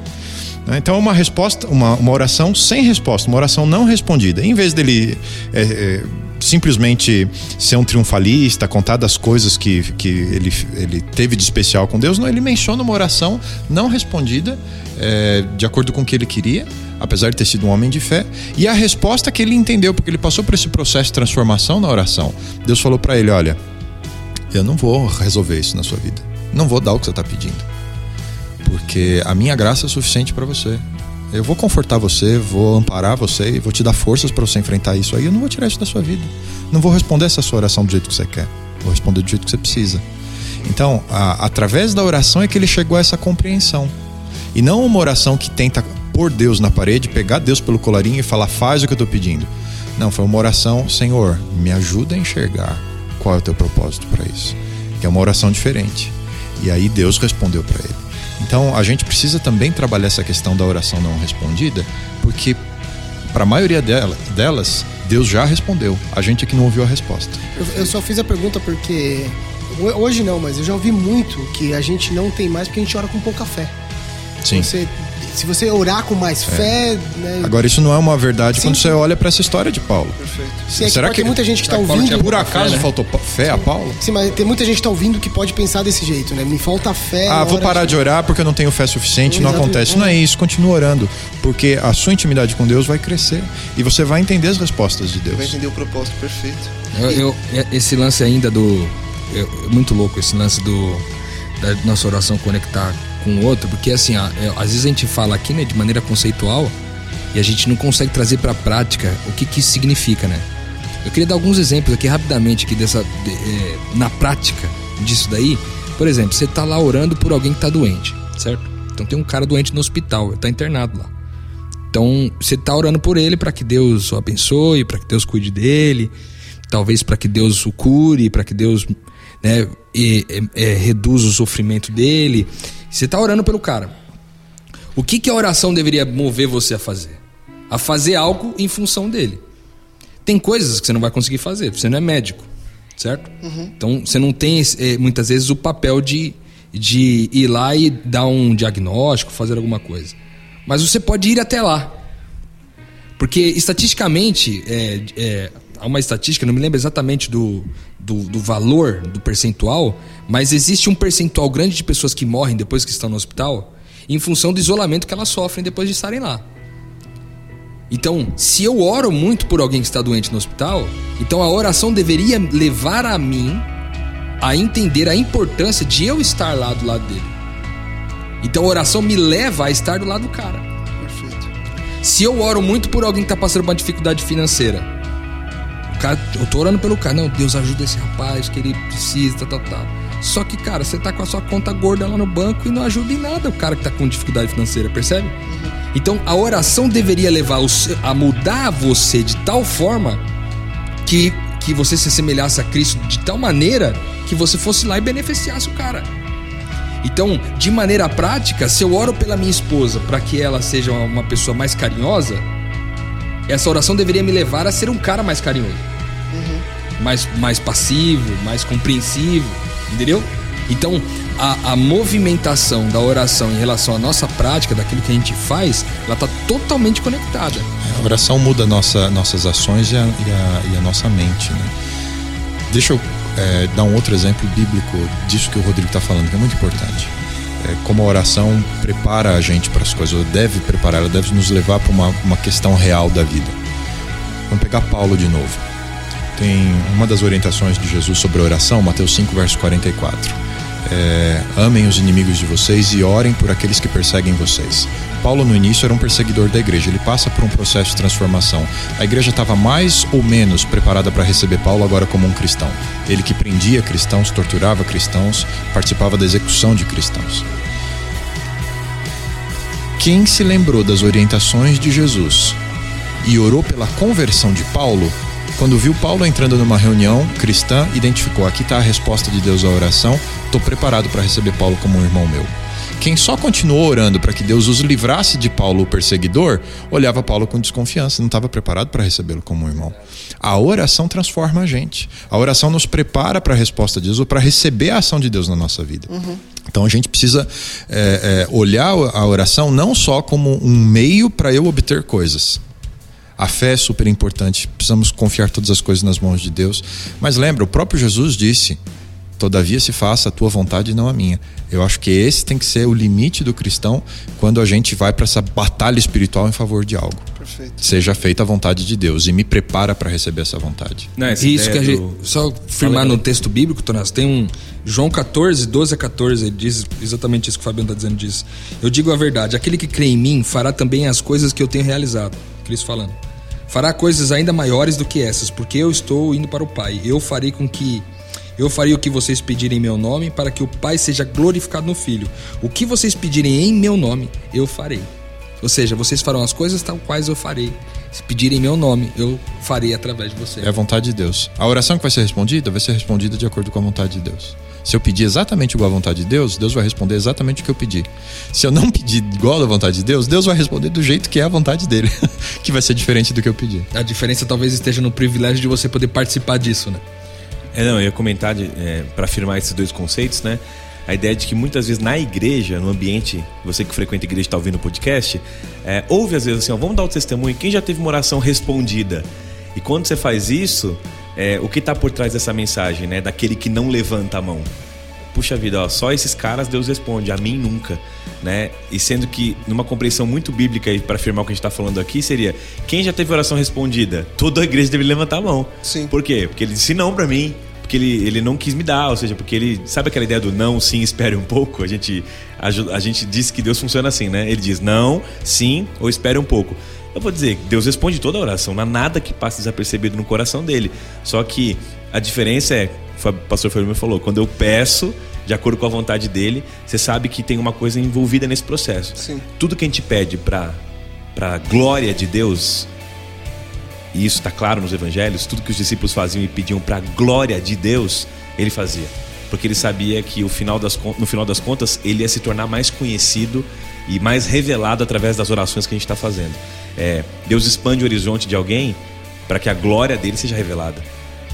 Speaker 6: Né? Então é uma resposta, uma, uma oração sem resposta, uma oração não respondida. Em vez dele é, é, simplesmente ser um triunfalista, contar das coisas que, que ele, ele teve de especial com Deus, não, ele menciona uma oração não respondida é, de acordo com o que ele queria, apesar de ter sido um homem de fé, e a resposta que ele entendeu, porque ele passou por esse processo de transformação na oração. Deus falou para ele: Olha, eu não vou resolver isso na sua vida, não vou dar o que você está pedindo porque a minha graça é suficiente para você. Eu vou confortar você, vou amparar você e vou te dar forças para você enfrentar isso aí. Eu não vou tirar isso da sua vida. Não vou responder essa sua oração do jeito que você quer. Vou responder do jeito que você precisa. Então, a, através da oração é que ele chegou a essa compreensão. E não uma oração que tenta pôr Deus na parede, pegar Deus pelo colarinho e falar, faz o que eu estou pedindo. Não, foi uma oração, Senhor, me ajuda a enxergar qual é o teu propósito para isso. Que é uma oração diferente. E aí Deus respondeu para ele. Então a gente precisa também trabalhar essa questão da oração não respondida, porque para a maioria dela, delas, Deus já respondeu. A gente é que não ouviu a resposta.
Speaker 4: Eu, eu só fiz a pergunta porque. Hoje não, mas eu já ouvi muito que a gente não tem mais porque a gente ora com pouca fé.
Speaker 6: Sim.
Speaker 4: Você se você orar com mais é. fé. Né?
Speaker 6: Agora, isso não é uma verdade Sim. quando você olha para essa história de Paulo.
Speaker 4: Perfeito. Sim, é Será que, que muita gente que está ouvindo.
Speaker 6: Por acaso fé, né? faltou fé
Speaker 4: Sim.
Speaker 6: a Paulo?
Speaker 4: Sim, mas tem muita gente que está ouvindo que pode pensar desse jeito, né? Me falta fé.
Speaker 6: Ah, vou parar de... de orar porque eu não tenho fé suficiente, não acontece. Não é isso, continua orando. Porque a sua intimidade com Deus vai crescer e você vai entender as respostas de Deus.
Speaker 2: Vai entender o propósito perfeito.
Speaker 3: Eu, eu, esse lance ainda do. Eu, muito louco esse lance do. Da nossa oração conectar com o outro, porque assim, ó, é, às vezes a gente fala aqui, né, de maneira conceitual e a gente não consegue trazer para a prática o que, que isso significa, né? Eu queria dar alguns exemplos aqui rapidamente aqui dessa de, é, na prática disso daí. Por exemplo, você tá lá orando por alguém que tá doente, certo? Então tem um cara doente no hospital, ele tá internado lá. Então você tá orando por ele para que Deus o abençoe, para que Deus cuide dele, talvez para que Deus o cure, para que Deus né, e, é, reduza o sofrimento dele. Você está orando pelo cara. O que, que a oração deveria mover você a fazer? A fazer algo em função dele. Tem coisas que você não vai conseguir fazer, você não é médico, certo? Uhum. Então você não tem é, muitas vezes o papel de, de ir lá e dar um diagnóstico, fazer alguma coisa. Mas você pode ir até lá. Porque estatisticamente, é, é, há uma estatística, não me lembro exatamente do, do, do, valor, do percentual, mas existe um percentual grande de pessoas que morrem depois que estão no hospital em função do isolamento que elas sofrem depois de estarem lá. Então, se eu oro muito por alguém que está doente no hospital, então a oração deveria levar a mim a entender a importância de eu estar lá do lado dele. Então a oração me leva a estar do lado do cara. Perfeito. Se eu oro muito por alguém que está passando uma dificuldade financeira, cara, eu tô orando pelo cara. Não, Deus ajuda esse rapaz que ele precisa, tal, tal, tal. Só que, cara, você tá com a sua conta gorda lá no banco e não ajuda em nada o cara que tá com dificuldade financeira, percebe? Então a oração deveria levar a mudar você de tal forma que, que você se assemelhasse a Cristo de tal maneira que você fosse lá e beneficiasse o cara. Então, de maneira prática, se eu oro pela minha esposa para que ela seja uma pessoa mais carinhosa, essa oração deveria me levar a ser um cara mais carinhoso. Mais, mais passivo, mais compreensivo, entendeu? Então, a, a, movimentação da oração em relação à nossa prática, daquilo que a gente faz, ela está totalmente conectada.
Speaker 6: A oração muda nossa, nossas ações e a, e a, e a nossa mente. Né? Deixa eu é, dar um outro exemplo bíblico disso que o Rodrigo está falando, que é muito importante é, como a oração prepara a gente para as coisas, ou deve preparar, ela deve nos levar para uma, uma questão real da vida. Vamos pegar Paulo de novo. Tem uma das orientações de Jesus sobre oração, Mateus 5, verso 44. É, amem os inimigos de vocês e orem por aqueles que perseguem vocês. Paulo, no início, era um perseguidor da igreja. Ele passa por um processo de transformação. A igreja estava mais ou menos preparada para receber Paulo agora como um cristão. Ele que prendia cristãos, torturava cristãos, participava da execução de cristãos. Quem se lembrou das orientações de Jesus e orou pela conversão de Paulo, quando viu Paulo entrando numa reunião cristã, identificou: aqui está a resposta de Deus à oração, estou preparado para receber Paulo como um irmão meu. Quem só continuou orando para que Deus os livrasse de Paulo, o perseguidor, olhava Paulo com desconfiança, não estava preparado para recebê-lo como um irmão. A oração transforma a gente. A oração nos prepara para a resposta de Deus ou para receber a ação de Deus na nossa vida. Uhum. Então a gente precisa é, é, olhar a oração não só como um meio para eu obter coisas. A fé é super importante, precisamos confiar todas as coisas nas mãos de Deus. Mas lembra, o próprio Jesus disse: Todavia se faça a tua vontade e não a minha. Eu acho que esse tem que ser o limite do cristão quando a gente vai para essa batalha espiritual em favor de algo. Perfeito. Seja feita a vontade de Deus e me prepara para receber essa vontade.
Speaker 3: Não, Isso que a gente, só firmar no texto bíblico, Tonas, tem um João 14, 12 a 14, ele diz exatamente isso que o Fabiano está dizendo diz. Eu digo a verdade, aquele que crê em mim fará também as coisas que eu tenho realizado. Cristo falando. Fará coisas ainda maiores do que essas, porque eu estou indo para o Pai. Eu farei com que eu farei o que vocês pedirem em meu nome, para que o Pai seja glorificado no Filho. O que vocês pedirem em meu nome, eu farei. Ou seja, vocês farão as coisas tal quais eu farei. Se pedirem em meu nome, eu farei através de vocês.
Speaker 6: É a vontade de Deus. A oração que vai ser respondida vai ser respondida de acordo com a vontade de Deus. Se eu pedir exatamente igual à vontade de Deus, Deus vai responder exatamente o que eu pedi. Se eu não pedir igual à vontade de Deus, Deus vai responder do jeito que é a vontade dele, que vai ser diferente do que eu pedi.
Speaker 3: A diferença talvez esteja no privilégio de você poder participar disso, né?
Speaker 5: É, não, eu ia comentar é, para afirmar esses dois conceitos, né? A ideia de que muitas vezes na igreja, no ambiente, você que frequenta a igreja está ouvindo o podcast, é, ouve às vezes assim, ó, vamos dar o testemunho, quem já teve uma oração respondida? E quando você faz isso, é, o que está por trás dessa mensagem, né? Daquele que não levanta a mão. Puxa vida, ó, só esses caras Deus responde, a mim nunca. Né? E sendo que, numa compreensão muito bíblica, para afirmar o que a gente está falando aqui, seria: quem já teve oração respondida? Toda a igreja deve levantar a mão.
Speaker 2: Sim.
Speaker 5: Por quê? Porque ele disse não para mim, porque ele, ele não quis me dar, ou seja, porque ele. Sabe aquela ideia do não, sim, espere um pouco? A gente, a, a gente diz que Deus funciona assim, né? Ele diz não, sim ou espere um pouco. Eu vou dizer, Deus responde toda a oração, não há nada que passe desapercebido no coração dele. Só que a diferença é, o pastor Ferreira falou, quando eu peço de acordo com a vontade dele, você sabe que tem uma coisa envolvida nesse processo.
Speaker 2: Sim.
Speaker 5: Tudo que a gente pede para para glória de Deus, e isso está claro nos evangelhos, tudo que os discípulos faziam e pediam para glória de Deus, ele fazia. Porque ele sabia que o final das, no final das contas ele ia se tornar mais conhecido e mais revelado através das orações que a gente está fazendo. É, Deus expande o horizonte de alguém para que a glória dele seja revelada.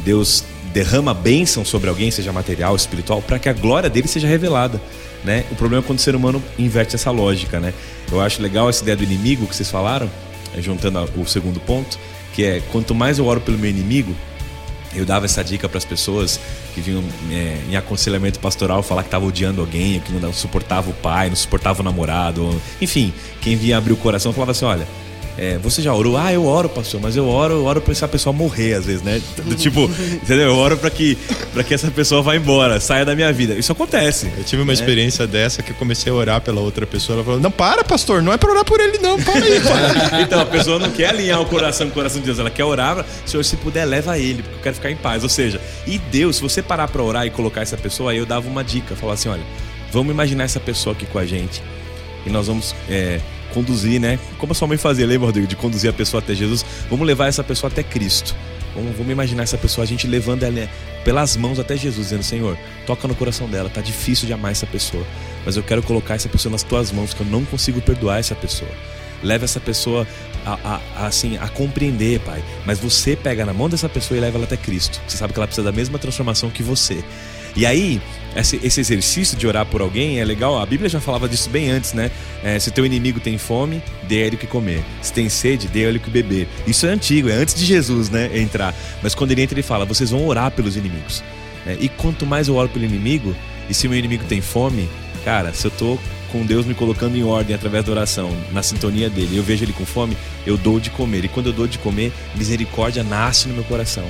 Speaker 5: Deus derrama bênção sobre alguém, seja material, espiritual, para que a glória dele seja revelada. Né? O problema é quando o ser humano inverte essa lógica. Né? Eu acho legal essa ideia do inimigo que vocês falaram, juntando o segundo ponto que é quanto mais eu oro pelo meu inimigo, eu dava essa dica para as pessoas que vinham é, em aconselhamento pastoral falar que estava odiando alguém, que não suportava o pai, não suportava o namorado, enfim, quem vinha abrir o coração falava assim, olha, é, você já orou? Ah, eu oro, pastor, mas eu oro, eu oro pra essa pessoa morrer às vezes, né? Do, tipo, entendeu? Eu oro pra que, pra que essa pessoa vá embora, saia da minha vida. Isso acontece.
Speaker 6: Eu tive uma né? experiência dessa que eu comecei a orar pela outra pessoa. Ela falou: Não, para, pastor, não é pra orar por ele, não, para aí, para.
Speaker 5: então, a pessoa não quer alinhar o coração com o coração de Deus, ela quer orar, Senhor, se puder, leva ele, porque eu quero ficar em paz. Ou seja, e Deus, se você parar pra orar e colocar essa pessoa, aí eu dava uma dica, falar assim: olha, vamos imaginar essa pessoa aqui com a gente. E nós vamos. É, conduzir, né? Como a sua mãe fazia, lembra, Rodrigo? De conduzir a pessoa até Jesus. Vamos levar essa pessoa até Cristo. Vamos, vamos imaginar essa pessoa, a gente levando ela pelas mãos até Jesus, dizendo: Senhor, toca no coração dela. Tá difícil de amar essa pessoa, mas eu quero colocar essa pessoa nas tuas mãos, que eu não consigo perdoar essa pessoa. Leva essa pessoa a, a, a, assim, a compreender, Pai. Mas você pega na mão dessa pessoa e leva ela até Cristo. Você sabe que ela precisa da mesma transformação que você. E aí, esse, esse, exercício de orar por alguém é legal. A Bíblia já falava disso bem antes, né? É, se teu inimigo tem fome, dê ele o que comer. Se tem sede, dê ele o que beber. Isso é antigo, é antes de Jesus, né? Entrar. Mas quando ele entra, ele fala: vocês vão orar pelos inimigos. É, e quanto mais eu oro pelo inimigo, e se meu inimigo tem fome, cara, se eu tô com Deus me colocando em ordem através da oração, na sintonia dele, eu vejo ele com fome, eu dou de comer. E quando eu dou de comer, misericórdia nasce no meu coração.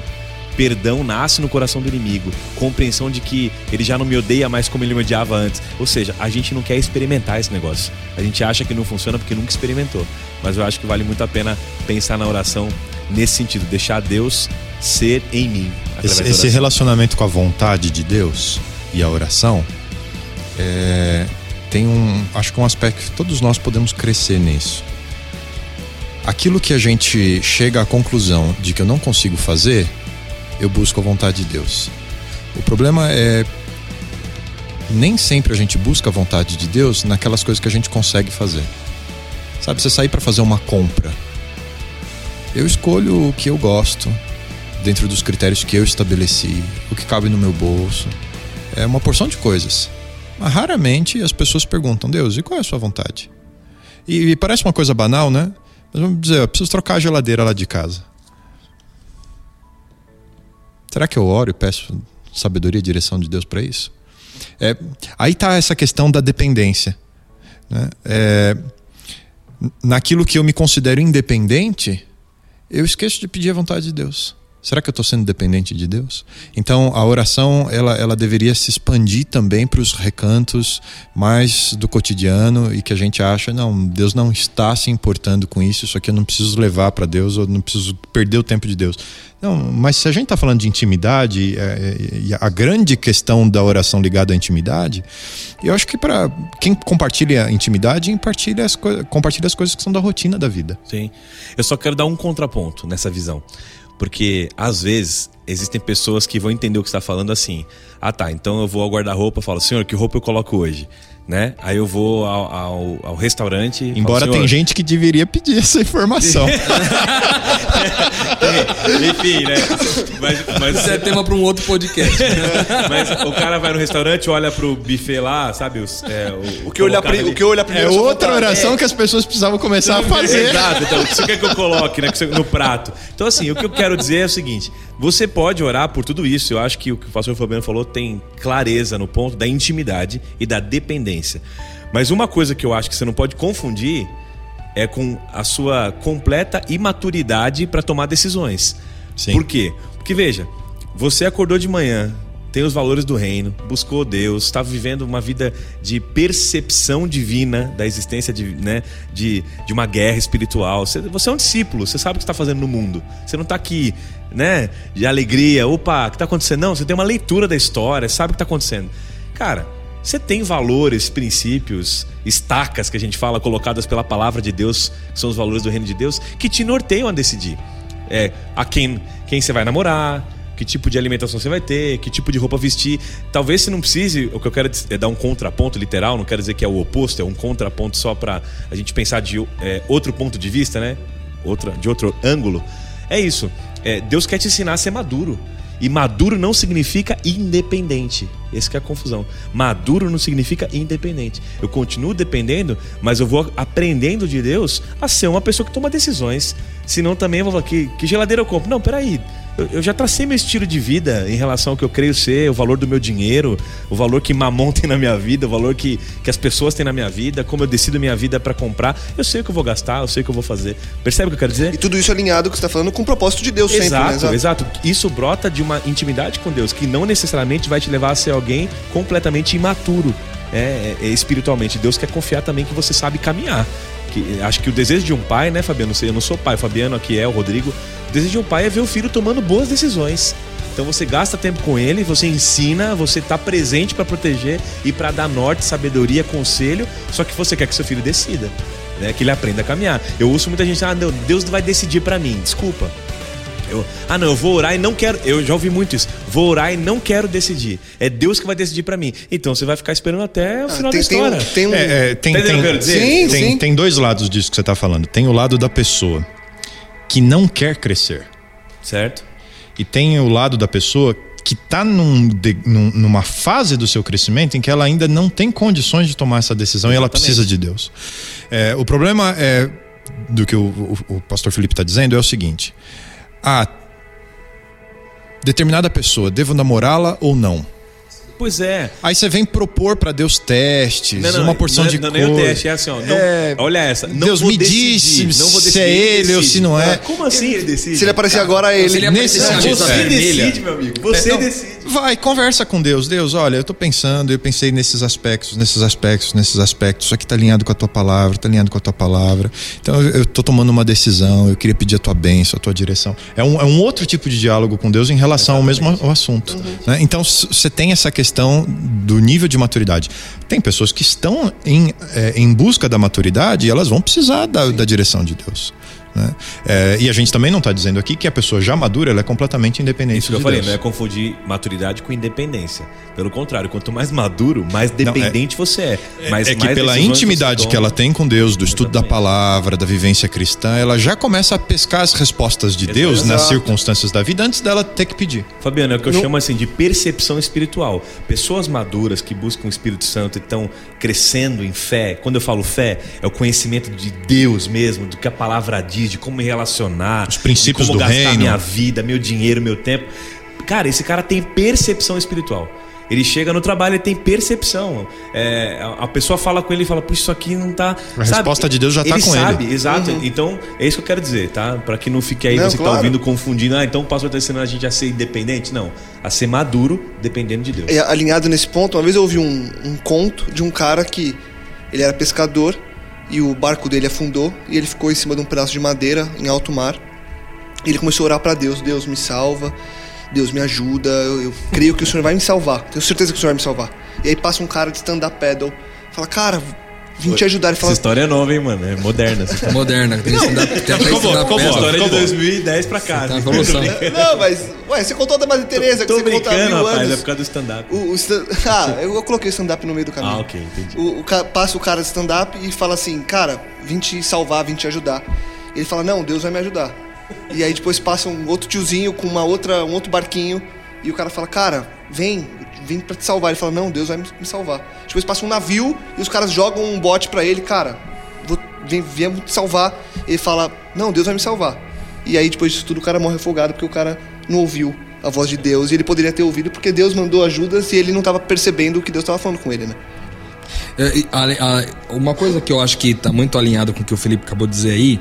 Speaker 5: Perdão nasce no coração do inimigo, compreensão de que ele já não me odeia mais como ele me odiava antes. Ou seja, a gente não quer experimentar esse negócio. A gente acha que não funciona porque nunca experimentou. Mas eu acho que vale muito a pena pensar na oração nesse sentido, deixar Deus ser em mim.
Speaker 6: Esse, esse relacionamento com a vontade de Deus e a oração é, tem um, acho que um aspecto que todos nós podemos crescer nisso. Aquilo que a gente chega à conclusão de que eu não consigo fazer, eu busco a vontade de Deus. O problema é nem sempre a gente busca a vontade de Deus naquelas coisas que a gente consegue fazer. Sabe, você sair para fazer uma compra. Eu escolho o que eu gosto, dentro dos critérios que eu estabeleci, o que cabe no meu bolso. É uma porção de coisas. Mas raramente as pessoas perguntam, Deus, e qual é a sua vontade? E, e parece uma coisa banal, né? Mas vamos dizer, eu preciso trocar a geladeira lá de casa. Será que eu oro e peço sabedoria e direção de Deus para isso? É, aí está essa questão da dependência. Né? É, naquilo que eu me considero independente, eu esqueço de pedir a vontade de Deus. Será que eu estou sendo dependente de Deus? Então a oração ela, ela deveria se expandir também para os recantos mais do cotidiano e que a gente acha não Deus não está se importando com isso, isso aqui eu não preciso levar para Deus ou não preciso perder o tempo de Deus. Não, mas se a gente está falando de intimidade é, é, e a grande questão da oração ligada à intimidade, eu acho que para quem compartilha a intimidade compartilha as, compartilha as coisas que são da rotina da vida.
Speaker 5: Sim, eu só quero dar um contraponto nessa visão. Porque às vezes existem pessoas que vão entender o que está falando assim. Ah tá, então eu vou ao guarda-roupa e falo, senhor, que roupa eu coloco hoje? Né? Aí eu vou ao, ao, ao restaurante.
Speaker 6: Embora
Speaker 5: falo,
Speaker 6: tem gente que deveria pedir essa informação.
Speaker 5: Enfim, né?
Speaker 3: Mas, mas Isso é tema para um outro podcast.
Speaker 5: mas o cara vai no restaurante, olha pro buffet lá, sabe? Os, é,
Speaker 2: o, o, que olha pri, o que olha primeiro.
Speaker 6: É outra oração é. que as pessoas precisavam começar a fazer.
Speaker 5: Exato, então, o que você quer que eu coloque né, no prato? Então, assim, o que eu quero dizer é o seguinte: você pode orar por tudo isso. Eu acho que o que o pastor Fabiano falou tem clareza no ponto da intimidade e da dependência. Mas uma coisa que eu acho que você não pode confundir é com a sua completa imaturidade para tomar decisões. Sim. Por quê? Porque veja, você acordou de manhã, tem os valores do reino, buscou Deus, está vivendo uma vida de percepção divina da existência de, né, de, de uma guerra espiritual. Você, você é um discípulo, você sabe o que está fazendo no mundo. Você não está aqui né, de alegria, opa, o que está acontecendo? Não, você tem uma leitura da história, sabe o que está acontecendo. Cara, você tem valores, princípios, estacas que a gente fala, colocadas pela palavra de Deus, que são os valores do reino de Deus, que te norteiam a decidir. É, a quem, quem você vai namorar, que tipo de alimentação você vai ter, que tipo de roupa vestir. Talvez você não precise, o que eu quero é dar um contraponto literal, não quero dizer que é o oposto, é um contraponto só para a gente pensar de é, outro ponto de vista, né? Outra, de outro ângulo. É isso. É, Deus quer te ensinar a ser maduro. E maduro não significa independente. Essa é a confusão. Maduro não significa independente. Eu continuo dependendo, mas eu vou aprendendo de Deus a ser uma pessoa que toma decisões. Senão também eu vou falar, que, que geladeira eu compro? Não, peraí eu, eu, já tracei meu estilo de vida em relação ao que eu creio ser, o valor do meu dinheiro, o valor que mamão tem na minha vida, o valor que, que as pessoas têm na minha vida, como eu decido minha vida para comprar. Eu sei o que eu vou gastar, eu sei o que eu vou fazer. Percebe o que eu quero dizer?
Speaker 2: E tudo isso alinhado que você está falando com o propósito de Deus
Speaker 5: exato,
Speaker 2: sempre, né?
Speaker 5: Exato, exato. Isso brota de uma intimidade com Deus, que não necessariamente vai te levar a ser alguém completamente imaturo. É, é, espiritualmente. Deus quer confiar também que você sabe caminhar. Que, acho que o desejo de um pai, né, Fabiano? Não sei, eu não sou pai, o Fabiano aqui é, o Rodrigo. O desejo de um pai é ver o filho tomando boas decisões. Então você gasta tempo com ele, você ensina, você está presente para proteger e para dar norte, sabedoria, conselho. Só que você quer que seu filho decida, né? Que ele aprenda a caminhar. Eu ouço muita gente, ah, não, Deus vai decidir para mim. Desculpa. Eu, ah, não, eu vou orar e não quero. Eu já ouvi muito isso. Vou orar e não quero decidir. É Deus que vai decidir para mim. Então você vai ficar esperando até o ah, final tem, da história.
Speaker 6: Tem, tem, um... é, é, tem, tá tem, sim, tem, sim. tem dois lados disso que você está falando. Tem o lado da pessoa que não quer crescer.
Speaker 5: Certo.
Speaker 6: E tem o lado da pessoa que está num, num, numa fase do seu crescimento em que ela ainda não tem condições de tomar essa decisão Exatamente. e ela precisa de Deus. É, o problema é do que o, o, o pastor Felipe está dizendo é o seguinte: ah, determinada pessoa, devo namorá-la ou não?
Speaker 5: Pois é.
Speaker 6: Aí você vem propor para Deus testes, uma porção
Speaker 5: não,
Speaker 6: de
Speaker 5: não,
Speaker 6: coisas.
Speaker 5: Não, nem o teste, é assim, ó. Não,
Speaker 6: É,
Speaker 5: olha essa. Não
Speaker 6: Deus
Speaker 5: vou
Speaker 6: me
Speaker 5: decidir,
Speaker 6: disse
Speaker 5: não
Speaker 6: se
Speaker 5: decidir,
Speaker 6: é ele ou se não é.
Speaker 5: Ah, Como assim ele decide?
Speaker 2: Se ele aparecer agora, ele.
Speaker 3: se ele
Speaker 6: Nesse sentido,
Speaker 3: mesa
Speaker 5: Você
Speaker 6: é.
Speaker 5: decide, meu amigo. Você
Speaker 6: É, não,
Speaker 5: decide.
Speaker 6: Vai, conversa com Deus. Deus, olha, eu tô pensando, eu pensei nesses aspectos, nesses aspectos, nesses aspectos. Isso aqui tá alinhado com a tua palavra, tá alinhado com a tua palavra. Então eu, eu tô tomando uma decisão, eu queria pedir a tua bênção, a tua direção. É um, é um outro tipo de diálogo com Deus em relação ao mesmo ao assunto. né? Então você tem essa questão do nível de maturidade. Tem pessoas que estão em, é, em busca da maturidade e elas vão precisar da, da direção de Deus. Né? É, e a gente também não está dizendo aqui que a pessoa já madura ela é completamente independente
Speaker 5: Isso que eu
Speaker 6: de
Speaker 5: falei,
Speaker 6: Deus.
Speaker 5: não é confundir maturidade com independência. Pelo contrário, quanto mais maduro, mais dependente você é. Mas
Speaker 6: é que
Speaker 5: mais
Speaker 6: pela
Speaker 5: decisões
Speaker 6: intimidade
Speaker 5: você
Speaker 6: que ela tem com Deus, do estudo da
Speaker 5: Exatamente.
Speaker 6: palavra, da vivência cristã, ela já começa a pescar as respostas de Deus nas
Speaker 2: Exato.
Speaker 6: circunstâncias da vida antes dela ter que pedir.
Speaker 5: Fabiano, é o que eu chamo assim de percepção espiritual. Pessoas maduras que buscam o Espírito Santo e estão crescendo em fé. Quando eu falo fé, é o conhecimento de Deus mesmo, do que a palavra diz, de como me relacionar,
Speaker 6: Os princípios
Speaker 5: de como
Speaker 6: do
Speaker 5: gastar
Speaker 6: reino.
Speaker 5: minha vida, meu dinheiro, meu tempo. Cara, esse cara tem percepção espiritual. Ele chega no trabalho e tem percepção. É, a, pessoa fala com ele e fala, puxa, isso aqui não tá.
Speaker 6: A resposta de Deus já tá
Speaker 5: ele
Speaker 6: com
Speaker 5: sabe,
Speaker 6: ele.
Speaker 5: Exato. Então, é isso que eu quero dizer, tá? Pra que não fique aí
Speaker 2: Não,
Speaker 5: você que
Speaker 2: claro.
Speaker 5: tá ouvindo confundindo, ah, então o pastor tá ensinando a gente a ser independente. Não. A ser maduro, dependendo de Deus.
Speaker 2: É, alinhado nesse ponto, uma vez eu ouvi um, um conto de um cara que ele era pescador e o barco dele afundou e ele ficou em cima de um pedaço de madeira em alto mar. E ele começou a orar para Deus: Deus me salva, Deus me ajuda, eu, eu creio que o Senhor vai me salvar, tenho certeza que o Senhor vai me salvar. E aí passa um cara de stand-up paddle, fala: Cara, vim te ajudar.
Speaker 5: Essa história é nova, hein, mano? É moderna.
Speaker 3: Moderna. Tem que estudar, tem até
Speaker 5: Ficou bom. História de 2010 pra cá.
Speaker 3: Tá evolução.
Speaker 2: Não, mas, ué, você contou da Madre Teresa, que
Speaker 5: Tô
Speaker 2: você há
Speaker 5: brincando,
Speaker 2: mil
Speaker 5: rapaz, é
Speaker 2: anos.
Speaker 5: por causa do stand-up.
Speaker 2: O, o stand- Ah, eu, coloquei stand-up no meio do caminho.
Speaker 5: Ah, ok, entendi.
Speaker 2: O, o passa o cara de stand-up e fala assim, cara, vim te salvar, vim te ajudar. Ele fala, não, Deus vai me ajudar. E aí depois passa um outro tiozinho com uma outra, um outro barquinho e o cara fala, cara, vem, vim pra te salvar. Ele fala, não, Deus vai me salvar. Depois passa um navio e os caras jogam um bote pra ele, cara, vem, viemos te salvar. Ele fala, não, Deus vai me salvar. E aí depois disso tudo o cara morre afogado porque o cara não ouviu a voz de Deus e ele poderia ter ouvido porque Deus mandou ajudas e ele não estava percebendo o que Deus estava falando com ele, né?
Speaker 3: É, uma coisa que eu acho que está muito alinhado com o que o Felipe acabou de dizer aí,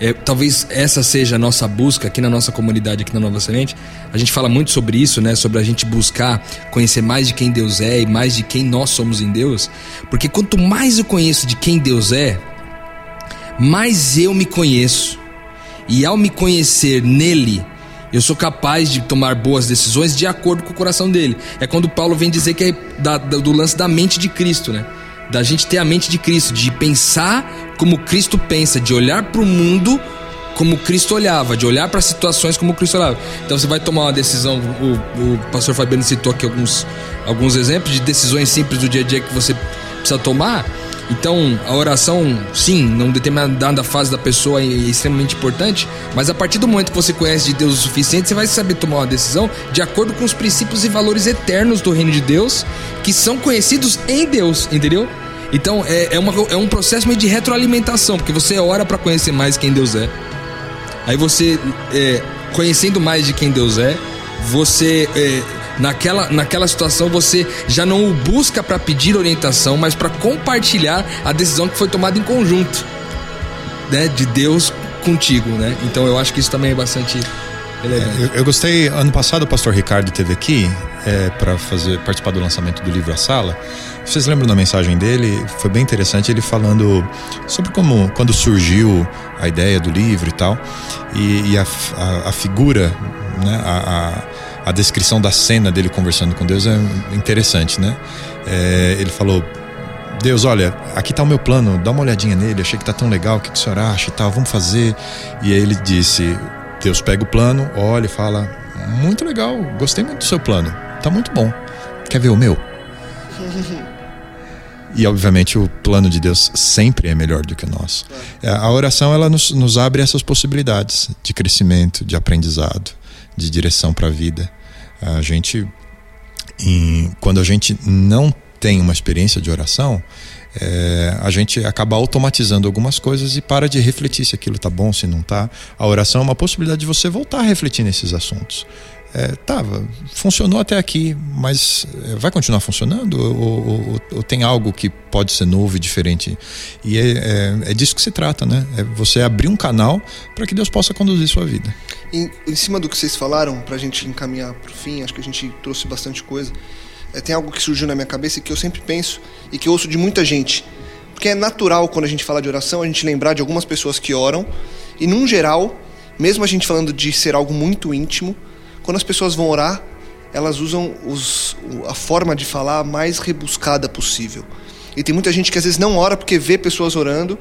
Speaker 3: é, talvez essa seja a nossa busca aqui na nossa comunidade, aqui na Nova Semente. A gente fala muito sobre isso, né? Sobre a gente buscar conhecer mais de quem Deus é e mais de quem nós somos em Deus. Porque quanto mais eu conheço de quem Deus é, mais eu me conheço. E ao me conhecer nele, eu sou capaz de tomar boas decisões de acordo com o coração dele. É quando Paulo vem dizer que é da- do lance da mente de Cristo, né? Da gente ter a mente de Cristo, de pensar como Cristo pensa, de olhar para o mundo como Cristo olhava, de olhar para situações como Cristo olhava. Então você vai tomar uma decisão, o, o pastor Fabiano citou aqui alguns, alguns exemplos de decisões simples do dia a dia que você precisa tomar. Então, a oração, sim, numa determinada fase da pessoa é extremamente importante, mas a partir do momento que você conhece de Deus o suficiente, você vai saber tomar uma decisão de acordo com os princípios e valores eternos do reino de Deus, que são conhecidos em Deus, entendeu? Então, é, é, uma, é um processo meio de retroalimentação, porque você ora para conhecer mais quem Deus é. Aí você, é, conhecendo mais de quem Deus é, você, é, naquela, naquela situação, você já não o busca para pedir orientação, mas para compartilhar a decisão que foi tomada em conjunto, né, de Deus contigo, né? Então eu acho que isso também é bastante relevante.
Speaker 6: Eu, eu gostei, ano passado o pastor Ricardo esteve aqui é, para fazer participar do lançamento do livro A Sala. Vocês lembram da mensagem dele? Foi bem interessante ele falando sobre como quando surgiu a ideia do livro e tal, e, e a, a, a figura, né, a, a, a descrição da cena dele conversando com Deus é interessante, né? É, ele falou Deus, olha, aqui tá o meu plano, dá uma olhadinha nele, achei que tá tão legal, o que, que o senhor acha e tal, vamos fazer. E aí ele disse: Deus pega o plano, olha e fala: Muito legal, gostei muito do seu plano, tá muito bom. Quer ver o meu? E obviamente o plano de Deus sempre é melhor do que o nosso. É, A oração ela nos, nos abre essas possibilidades de crescimento, de aprendizado, de direção para a vida. A gente, em- quando a gente não tem uma experiência de oração, é, a gente acaba automatizando algumas coisas e para de refletir se aquilo tá bom, se não tá. A oração é uma possibilidade de você voltar a refletir nesses assuntos. É, funcionou até aqui, mas é, vai continuar funcionando? Ou, ou, ou, ou, tem algo que pode ser novo e diferente? E é, é, é disso que se trata, né? É você abrir um canal para que Deus possa conduzir sua vida.
Speaker 2: Em, em cima do que vocês falaram, para a gente encaminhar para o fim, acho que a gente trouxe bastante coisa. É, tem algo que surgiu na minha cabeça e que eu sempre penso e que eu ouço de muita gente. Porque é natural quando a gente fala de oração a gente lembrar de algumas pessoas que oram e, num geral, mesmo a gente falando de ser algo muito íntimo, quando as pessoas vão orar, elas usam os, a forma de falar mais rebuscada possível. E tem muita gente que às vezes não ora porque vê pessoas orando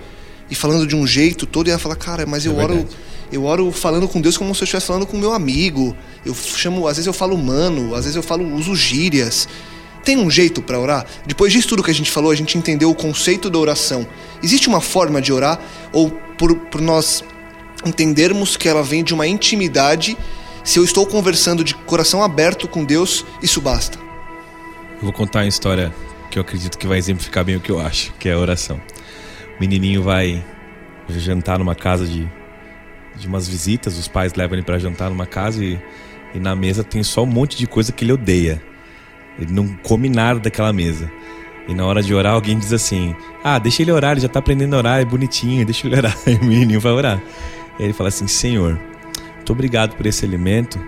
Speaker 2: e falando de um jeito todo e ela fala, cara, mas eu é oro eu oro falando com Deus como se eu estivesse falando com meu amigo. Eu chamo, às vezes eu falo mano, às vezes eu falo uso gírias. Tem um jeito para orar? Depois disso tudo que a gente falou, a gente entendeu o conceito da oração. Existe uma forma de orar ou por, por nós entendermos que ela vem de uma intimidade se eu estou conversando de coração aberto com Deus, isso basta.
Speaker 5: Eu vou contar uma história que eu acredito que vai exemplificar bem o que eu acho, que é a oração. O menininho vai jantar numa casa de, de umas visitas, os pais levam ele para jantar numa casa e, e na mesa tem só um monte de coisa que ele odeia. Ele não come nada daquela mesa. E na hora de orar, alguém diz assim: Ah, deixa ele orar, ele já está aprendendo a orar, é bonitinho, deixa ele orar. E o menininho vai orar. E ele fala assim: Senhor, muito obrigado por esse alimento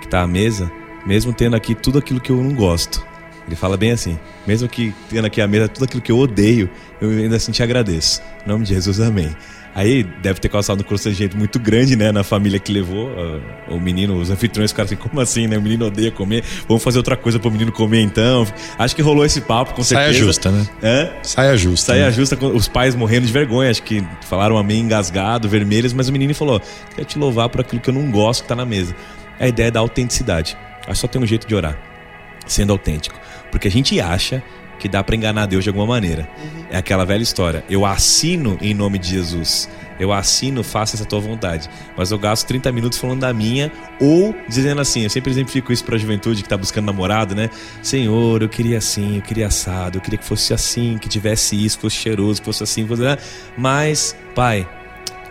Speaker 5: que está à mesa, mesmo tendo aqui tudo aquilo que eu não gosto. Ele fala bem assim: mesmo que tendo aqui à mesa tudo aquilo que eu odeio, eu ainda assim te agradeço. Em nome de Jesus, amém. Aí deve ter causado um constrangimento muito grande, né, na família que levou uh, o menino, os anfitriões ficaram assim, como assim, né? O menino odeia comer, vamos fazer outra coisa pro menino comer então. Acho que rolou esse papo, com certeza.
Speaker 6: Saia justa, né?
Speaker 5: Hã?
Speaker 6: Saia justa.
Speaker 5: Saia
Speaker 6: né?
Speaker 5: justa, os pais morrendo de vergonha, acho que falaram amém engasgado, vermelhos, mas o menino falou: quero te louvar por aquilo que eu não gosto que tá na mesa. A ideia é da autenticidade. Acho só tem um jeito de orar, sendo autêntico. Porque a gente acha que dá para enganar Deus de alguma maneira. Uhum. É aquela velha história. Eu assino em nome de Jesus. Eu assino, faça essa tua vontade. Mas eu gasto 30 minutos falando da minha ou dizendo assim, eu sempre exemplifico isso para a juventude que tá buscando namorado, né? Senhor, eu queria assim, eu queria assado, eu queria que fosse assim, que tivesse isso, fosse cheiroso, fosse assim, fosse... mas, pai,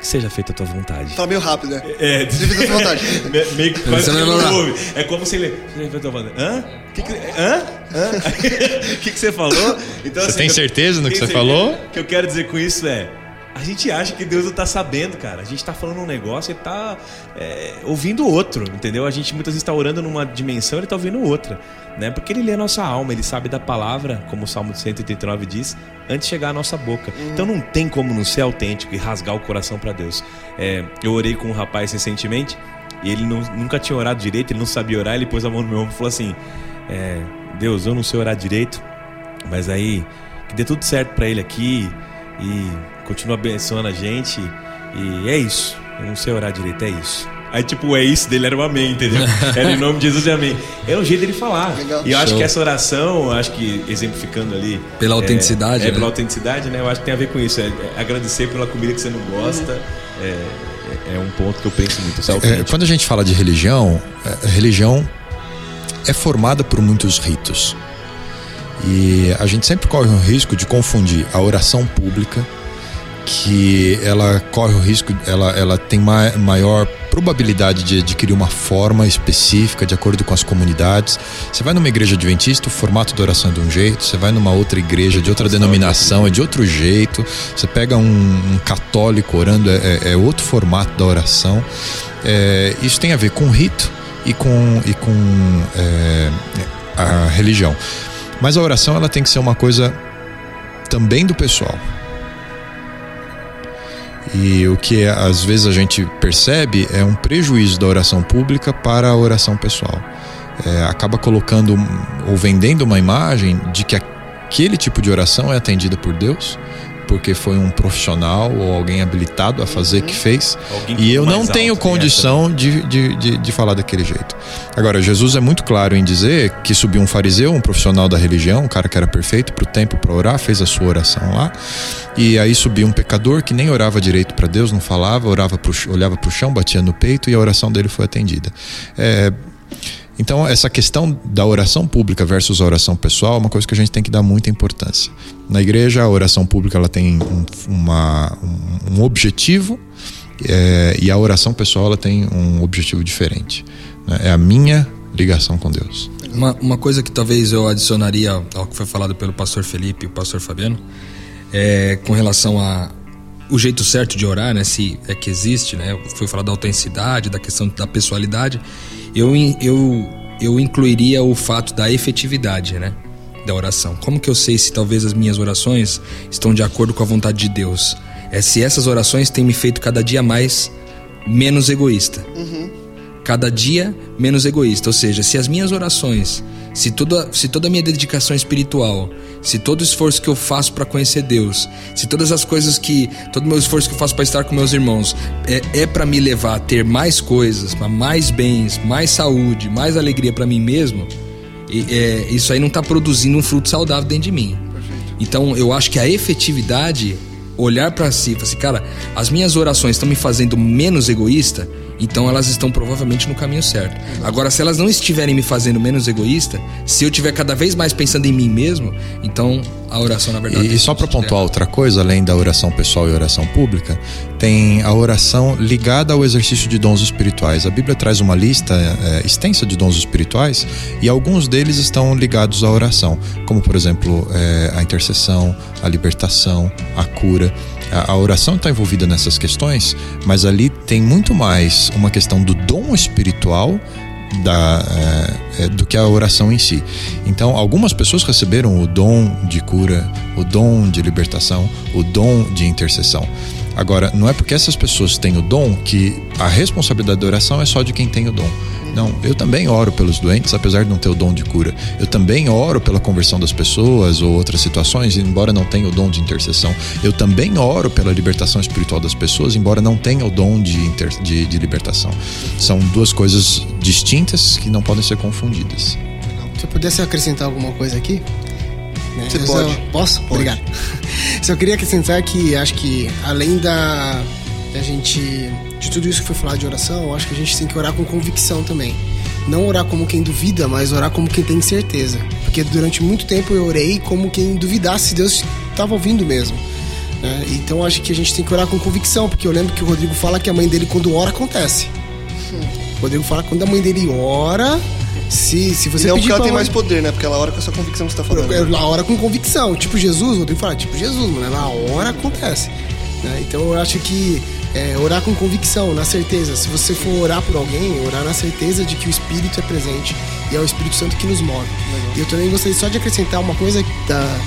Speaker 5: que seja feita a tua vontade.
Speaker 2: Fala meio rápido, né?
Speaker 5: É,
Speaker 2: seja feita a tua vontade.
Speaker 5: meio que quase que não ouve. É como se ele. Seja feita a tua vontade. Hã? Que que, hã? Hã? O que, que você falou?
Speaker 6: Então, você assim, tem certeza no que você falou?
Speaker 5: O que eu quero dizer com isso é. A gente acha que Deus não tá sabendo, cara. A gente tá falando um negócio e tá é, ouvindo outro, entendeu? A gente muitas vezes tá orando numa dimensão e ele tá ouvindo outra, né? Porque ele lê a nossa alma, ele sabe da palavra, como o Salmo 189 diz, antes de chegar à nossa boca. Uhum. Então não tem como não ser autêntico e rasgar o coração para Deus. É, eu orei com um rapaz recentemente e ele não, nunca tinha orado direito, ele não sabia orar, ele pôs a mão no meu ombro e falou assim: é, Deus, eu não sei orar direito, mas aí que dê tudo certo para ele aqui e continua abençoando a gente. E é isso. Eu não sei orar direito, é isso. Aí, tipo, é isso dele era o amém, entendeu? Era em nome de Jesus e amém. É o jeito dele falar. Legal. E eu Show. acho que essa oração, acho que exemplificando ali.
Speaker 3: Pela autenticidade.
Speaker 5: É,
Speaker 3: é
Speaker 5: pela autenticidade, né? Eu acho que tem a ver com isso. É, é agradecer pela comida que você não gosta. É, é um ponto que eu penso muito.
Speaker 6: É, quando a gente fala de religião, a religião é formada por muitos ritos. E a gente sempre corre o risco de confundir a oração pública que ela corre o risco, ela, ela tem ma maior probabilidade de adquirir uma forma específica de acordo com as comunidades. Você vai numa igreja adventista, o formato da oração é de um jeito, você vai numa outra igreja de outra denominação, é de outro jeito. Você pega um, um católico orando, é, é, é, outro formato da oração. É, isso tem a ver com rito e com, e com é, a religião. Mas a oração ela tem que ser uma coisa também do pessoal. E o que às vezes a gente percebe é um prejuízo da oração pública para a oração pessoal. É, acaba colocando ou vendendo uma imagem de que aquele tipo de oração é atendida por Deus porque foi um profissional ou alguém habilitado a fazer uhum. que fez. e eu não tenho condição de, de, de, de, falar daquele jeito. Agora, Jesus é muito claro em dizer que subiu um fariseu, um profissional da religião, um cara que era perfeito para o tempo para orar, fez a sua oração lá. E aí subiu um pecador que nem orava direito para Deus, não falava, orava pro, olhava para o chão, batia no peito e a oração dele foi atendida. É, então, essa questão da oração pública versus a oração pessoal é uma coisa que a gente tem que dar muita importância. Na igreja, a oração pública ela tem um, uma, um, objetivo é, e a oração pessoal ela tem um objetivo diferente. Né? É a minha ligação com Deus.
Speaker 3: Uma, uma coisa que talvez eu adicionaria ao que foi falado pelo pastor Felipe e o pastor Fabiano é com relação a o jeito certo de orar, né? Se é que existe, né? Foi falar da autenticidade, da questão da pessoalidade. Eu, eu, eu incluiria o fato da efetividade, né? Da oração. Como que eu sei se talvez as minhas orações estão de acordo com a vontade de Deus? É se essas orações têm me feito cada dia mais menos egoísta. Uhum cada dia menos egoísta. Ou seja, se as minhas orações, se toda, se toda a minha dedicação espiritual, se todo o esforço que eu faço para conhecer Deus, se todas as coisas que, todo o meu esforço que eu faço para estar com meus irmãos é, é para me levar a ter mais coisas, mais bens, mais saúde, mais alegria para mim mesmo, é, isso aí não está produzindo um fruto saudável dentro de mim. Então eu acho que a efetividade olhar para si falar assim, cara, as minhas orações estão me fazendo menos egoísta, então elas estão provavelmente no caminho certo. Agora, se elas não estiverem me fazendo menos egoísta, se eu estiver cada vez mais pensando em mim mesmo, então a oração na verdade.
Speaker 6: E, e só para pontuar outra coisa, além da oração pessoal e oração pública, tem a oração ligada ao exercício de dons espirituais. A Bíblia traz uma lista é, extensa de dons espirituais e alguns deles estão ligados à oração, como por exemplo é, a intercessão, a libertação, a cura. A, a oração está envolvida nessas questões, mas ali tem muito mais uma questão do dom espiritual da, é, do que a oração em si. Então, algumas pessoas receberam o dom de cura, o dom de libertação, o dom de intercessão. Agora, não é porque essas pessoas têm o dom que a responsabilidade da oração é só de quem tem o dom. Não, eu também oro pelos doentes, apesar de não ter o dom de cura. Eu também oro pela conversão das pessoas ou outras situações, embora não tenha o dom de intercessão. Eu também oro pela libertação espiritual das pessoas, embora não tenha o dom de, inter, de, de libertação. São duas coisas distintas que não podem ser confundidas.
Speaker 4: Se eu pudesse acrescentar alguma coisa aqui,
Speaker 2: né? Você pode.
Speaker 4: posso? Pode. Obrigado. Só queria acrescentar que acho que além da, da gente. de tudo isso que foi falado de oração, acho que a gente tem que orar com convicção também. Não orar como quem duvida, mas orar como quem tem certeza. Porque durante muito tempo eu orei como quem duvidasse se Deus estava ouvindo mesmo. Né? Então acho que a gente tem que orar com convicção, porque eu lembro que o Rodrigo fala que a mãe dele, quando ora, acontece. O Rodrigo fala que quando a mãe dele ora, se, se você
Speaker 2: e não
Speaker 4: pedir
Speaker 2: porque ela tem mais poder, né? Porque ela ora com essa convicção que você tá falando.
Speaker 4: ela ora com convicção, tipo Jesus, ter que falar, tipo Jesus, mano, na hora acontece. né? Então eu acho que é, orar com convicção, na certeza. Se você for orar por alguém, orar na certeza de que o Espírito é presente e é o Espírito Santo que nos move. E eu também gostaria só de acrescentar uma coisa, da,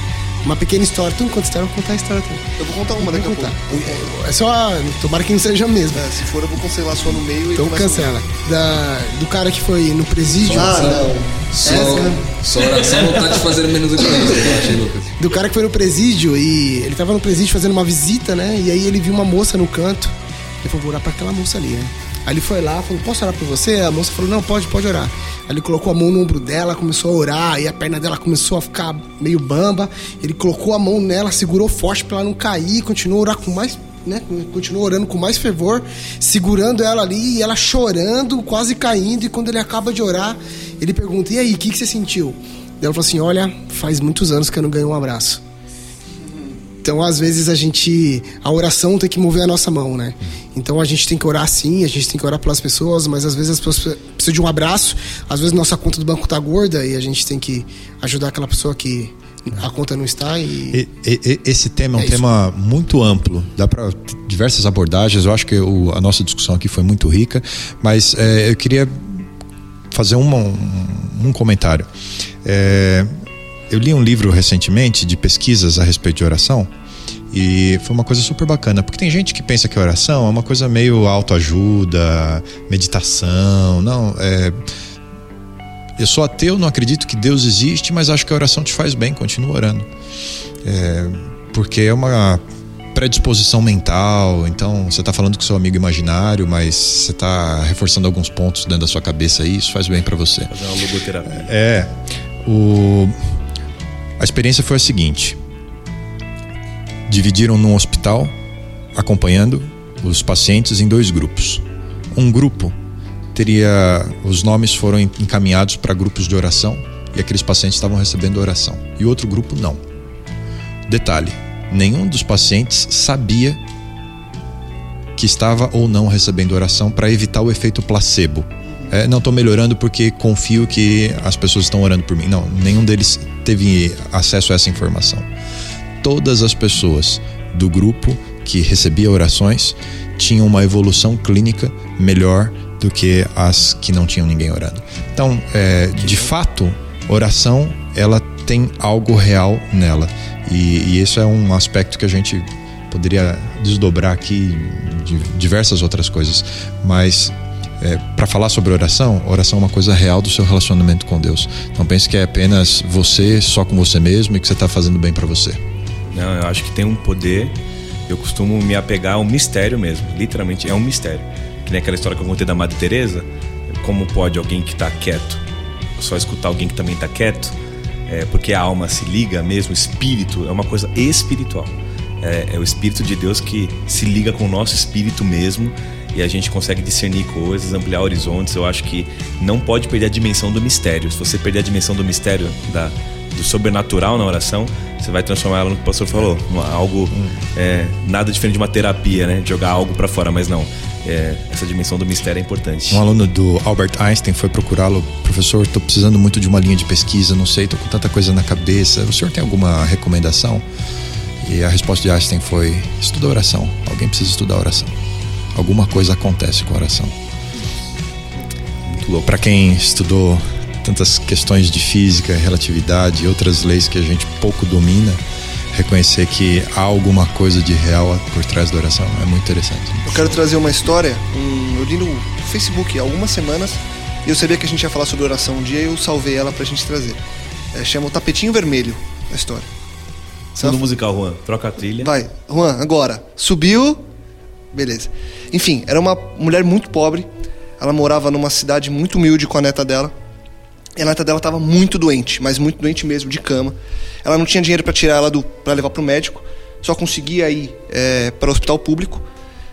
Speaker 4: uma pequena história. Tu não conta história, eu vou contar a história também.
Speaker 2: Eu vou contar uma daqui a
Speaker 4: Vou
Speaker 2: pouco.
Speaker 4: contar. É só, tomara que não seja a mesma.
Speaker 2: É, se for, eu vou cancelar só no meio e
Speaker 4: Então cancela. Da, do cara que foi no presídio.
Speaker 2: Ah, não.
Speaker 3: Só,
Speaker 4: Essa-
Speaker 3: só oração não tá te fazendo menos egoísta, eu achei, Lucas.
Speaker 4: do cara que foi no presídio e ele tava no presídio fazendo uma visita, né? E aí ele viu uma moça no canto. Ele falou, vou orar pra aquela moça ali, né? Aí ele foi lá, falou, posso orar por você? A moça falou, não, pode, pode orar. Aí ele colocou a mão no ombro dela, começou a orar, e a perna dela começou a ficar meio bamba. Ele colocou a mão nela, segurou forte pra ela não cair, continuou a orar com mais. Né? Continuou orando com mais fervor, segurando ela ali e ela chorando, quase caindo. E quando ele acaba de orar, ele pergunta: E aí, o que, que você sentiu? Ela falou assim: Olha, faz muitos anos que eu não ganho um abraço. Então, às vezes, a gente. A oração tem que mover a nossa mão, né? Então, a gente tem que orar sim, a gente tem que orar pelas pessoas, mas às vezes as pessoas precisam de um abraço, às vezes nossa conta do banco tá gorda e a gente tem que ajudar aquela pessoa que a conta não está e.
Speaker 6: E- e- esse tema é um
Speaker 4: É
Speaker 6: tema muito amplo, dá para diversas abordagens. Eu acho que o- a nossa discussão aqui foi muito rica, mas é, eu queria fazer uma- um, um comentário. É, eu li um livro recentemente de pesquisas a respeito de oração. E foi uma coisa super bacana, porque tem gente que pensa que oração é uma coisa meio autoajuda, meditação. Não, é, eu sou ateu, não acredito que Deus existe, mas acho que a oração te faz bem, continua orando. É, porque é uma predisposição mental, então você está falando com seu amigo imaginário, mas você está reforçando alguns pontos dentro da sua cabeça aí, isso faz bem para você.
Speaker 5: Fazer uma logoterapia.
Speaker 6: É. O... A experiência foi a seguinte: dividiram num hospital, acompanhando os pacientes em dois grupos. Um grupo teria. Os nomes foram encaminhados para grupos de oração e aqueles pacientes estavam recebendo oração. E outro grupo não. Detalhe: nenhum dos pacientes sabia que estava ou não recebendo oração para evitar o efeito placebo. É, não estou melhorando porque confio que as pessoas estão orando por mim. Não, nenhum deles teve acesso a essa informação. Todas as pessoas do grupo que recebia orações tinham uma evolução clínica melhor do que as que não tinham ninguém orando. Então, é, de fato, oração ela tem algo real nela e, e isso é um aspecto que a gente poderia desdobrar aqui de diversas outras coisas, mas é, para falar sobre oração, oração é uma coisa real do seu relacionamento com Deus. Não pense que é apenas você só com você mesmo e que você está fazendo bem para você.
Speaker 5: Não, eu acho que tem um poder. Eu costumo me apegar ao mistério mesmo. Literalmente é um mistério. Que nem aquela história que eu contei da Madre Teresa. Como pode alguém que está quieto só escutar alguém que também está quieto? É, porque a alma se liga mesmo, espírito é uma coisa espiritual. É, é o espírito de Deus que se liga com o nosso espírito mesmo e a gente consegue discernir coisas, ampliar horizontes. Eu acho que não pode perder a dimensão do mistério. Se você perder a dimensão do mistério, da, do sobrenatural na oração, você vai transformar ela no que o pastor falou, algo é, nada diferente de uma terapia, né? De jogar algo para fora, mas não. É, essa dimensão do mistério é importante.
Speaker 6: Um aluno do Albert Einstein foi procurá-lo, professor, estou precisando muito de uma linha de pesquisa, não sei, estou com tanta coisa na cabeça. O senhor tem alguma recomendação? E a resposta de Einstein foi: estuda oração. Alguém precisa estudar oração. Alguma coisa acontece com a oração. Muito louco. Para quem estudou tantas questões de física, relatividade e outras leis que a gente pouco domina, reconhecer que há alguma coisa de real por trás da oração é muito interessante.
Speaker 2: Eu quero trazer uma história, um, eu li no Facebook há algumas semanas e eu sabia que a gente ia falar sobre oração um dia e eu salvei ela pra gente trazer. É, chama o Tapetinho Vermelho a história.
Speaker 5: Fundo musical, Juan. Troca a trilha.
Speaker 2: Vai, Juan, agora. Subiu. Beleza. Enfim, era uma mulher muito pobre. Ela morava numa cidade muito humilde com a neta dela. E a neta dela estava muito doente, mas muito doente mesmo, de cama. Ela não tinha dinheiro para tirar ela do para levar para o médico, só conseguia ir é, para o hospital público.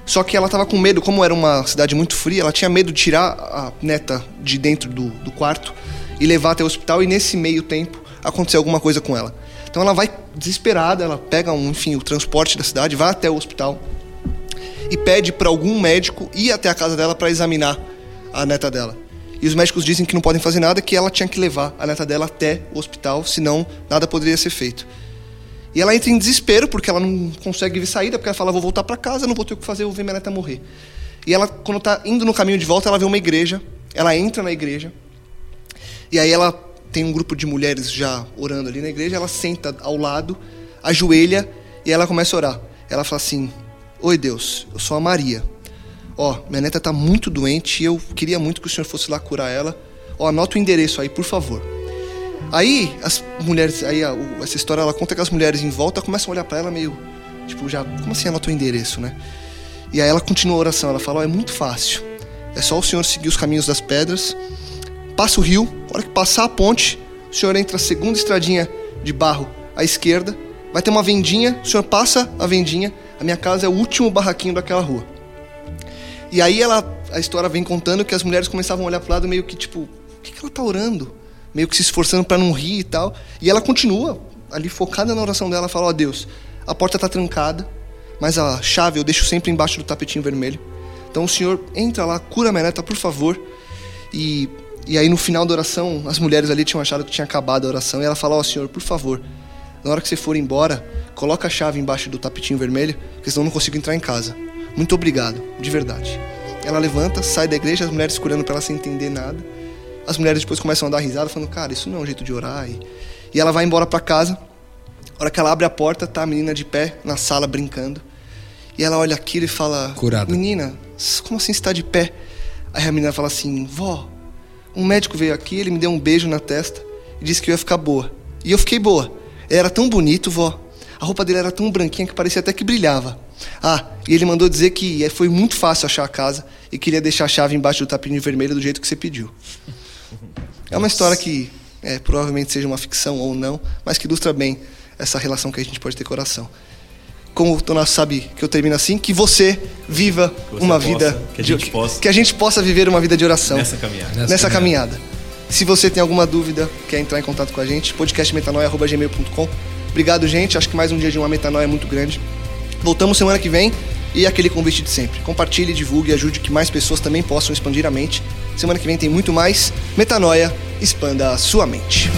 Speaker 2: Só que ela estava com medo, como era uma cidade muito fria, ela tinha medo de tirar a neta de dentro do, do quarto e levar até o hospital e nesse meio tempo acontecer alguma coisa com ela. Então ela vai desesperada, ela pega, um, enfim, o transporte da cidade, vai até o hospital e pede para algum médico ir até a casa dela para examinar a neta dela. E os médicos dizem que não podem fazer nada, que ela tinha que levar a neta dela até o hospital, senão nada poderia ser feito. E ela entra em desespero porque ela não consegue ver saída, porque ela fala: vou voltar para casa, não vou ter o que fazer, vou ver minha neta morrer. E ela, quando está indo no caminho de volta, ela vê uma igreja, ela entra na igreja, e aí ela tem um grupo de mulheres já orando ali na igreja, ela senta ao lado, ajoelha e ela começa a orar. Ela fala assim: Oi Deus, eu sou a Maria ó, minha neta tá muito doente e eu queria muito que o senhor fosse lá curar ela. Ó, anota o endereço aí, por favor. Aí as mulheres, aí a, o, essa história ela conta que as mulheres em volta começam a olhar para ela meio, tipo, já, como assim anota o endereço, né? E aí ela continua a oração, ela fala, ó, é muito fácil. É só o senhor seguir os caminhos das pedras, passa o rio, a hora que passar a ponte, o senhor entra a segunda estradinha de barro à esquerda, vai ter uma vendinha, o senhor passa a vendinha, a minha casa é o último barraquinho daquela rua. E aí ela, a história vem contando que as mulheres começavam a olhar pro lado meio que tipo, o que, que ela tá orando? Meio que se esforçando para não rir e tal. E ela continua ali focada na oração dela, fala: "Ó oh, Deus, a porta tá trancada, mas a chave eu deixo sempre embaixo do tapetinho vermelho. Então o Senhor entra lá, cura minha neta, por favor." E e aí no final da oração, as mulheres ali tinham achado que tinha acabado a oração e ela fala: "Ó oh, Senhor, por favor, na hora que você for embora, coloca a chave embaixo do tapetinho vermelho, porque senão eu não consigo entrar em casa." Muito obrigado, de verdade. Ela levanta, sai da igreja, as mulheres curando para ela sem entender nada. As mulheres depois começam a dar risada, falando, cara, isso não é um jeito de orar. E, e ela vai embora para casa. A hora que ela abre a porta, tá a menina de pé na sala brincando. E ela olha aquilo e fala:
Speaker 3: Curada.
Speaker 2: Menina, como assim está de pé? Aí a menina fala assim: Vó, um médico veio aqui, ele me deu um beijo na testa e disse que eu ia ficar boa. E eu fiquei boa. Era tão bonito, vó. A roupa dele era tão branquinha que parecia até que brilhava. Ah, e ele mandou dizer que foi muito fácil achar a casa e queria deixar a chave embaixo do tapinho vermelho do jeito que você pediu. É uma história que é, provavelmente seja uma ficção ou não, mas que ilustra bem essa relação que a gente pode ter com oração. Como o Tonasso sabe que eu termino assim, que você viva
Speaker 5: Que você
Speaker 2: uma
Speaker 5: possa,
Speaker 2: vida.
Speaker 5: que a gente
Speaker 2: de,
Speaker 5: possa.
Speaker 2: que a gente possa viver uma vida de oração
Speaker 5: Nessa caminhada.
Speaker 3: Nessa
Speaker 2: nessa
Speaker 3: caminhada.
Speaker 2: caminhada. Se você tem alguma dúvida, quer entrar em contato com a gente, podcastmetanoia.gmail.com. Obrigado, gente. Acho que mais um dia de uma metanoia é muito grande. Voltamos semana que vem e aquele convite de sempre. Compartilhe, divulgue ajude que mais pessoas também possam expandir a mente, Semana que vem tem muito mais. Metanoia, expanda a sua mente.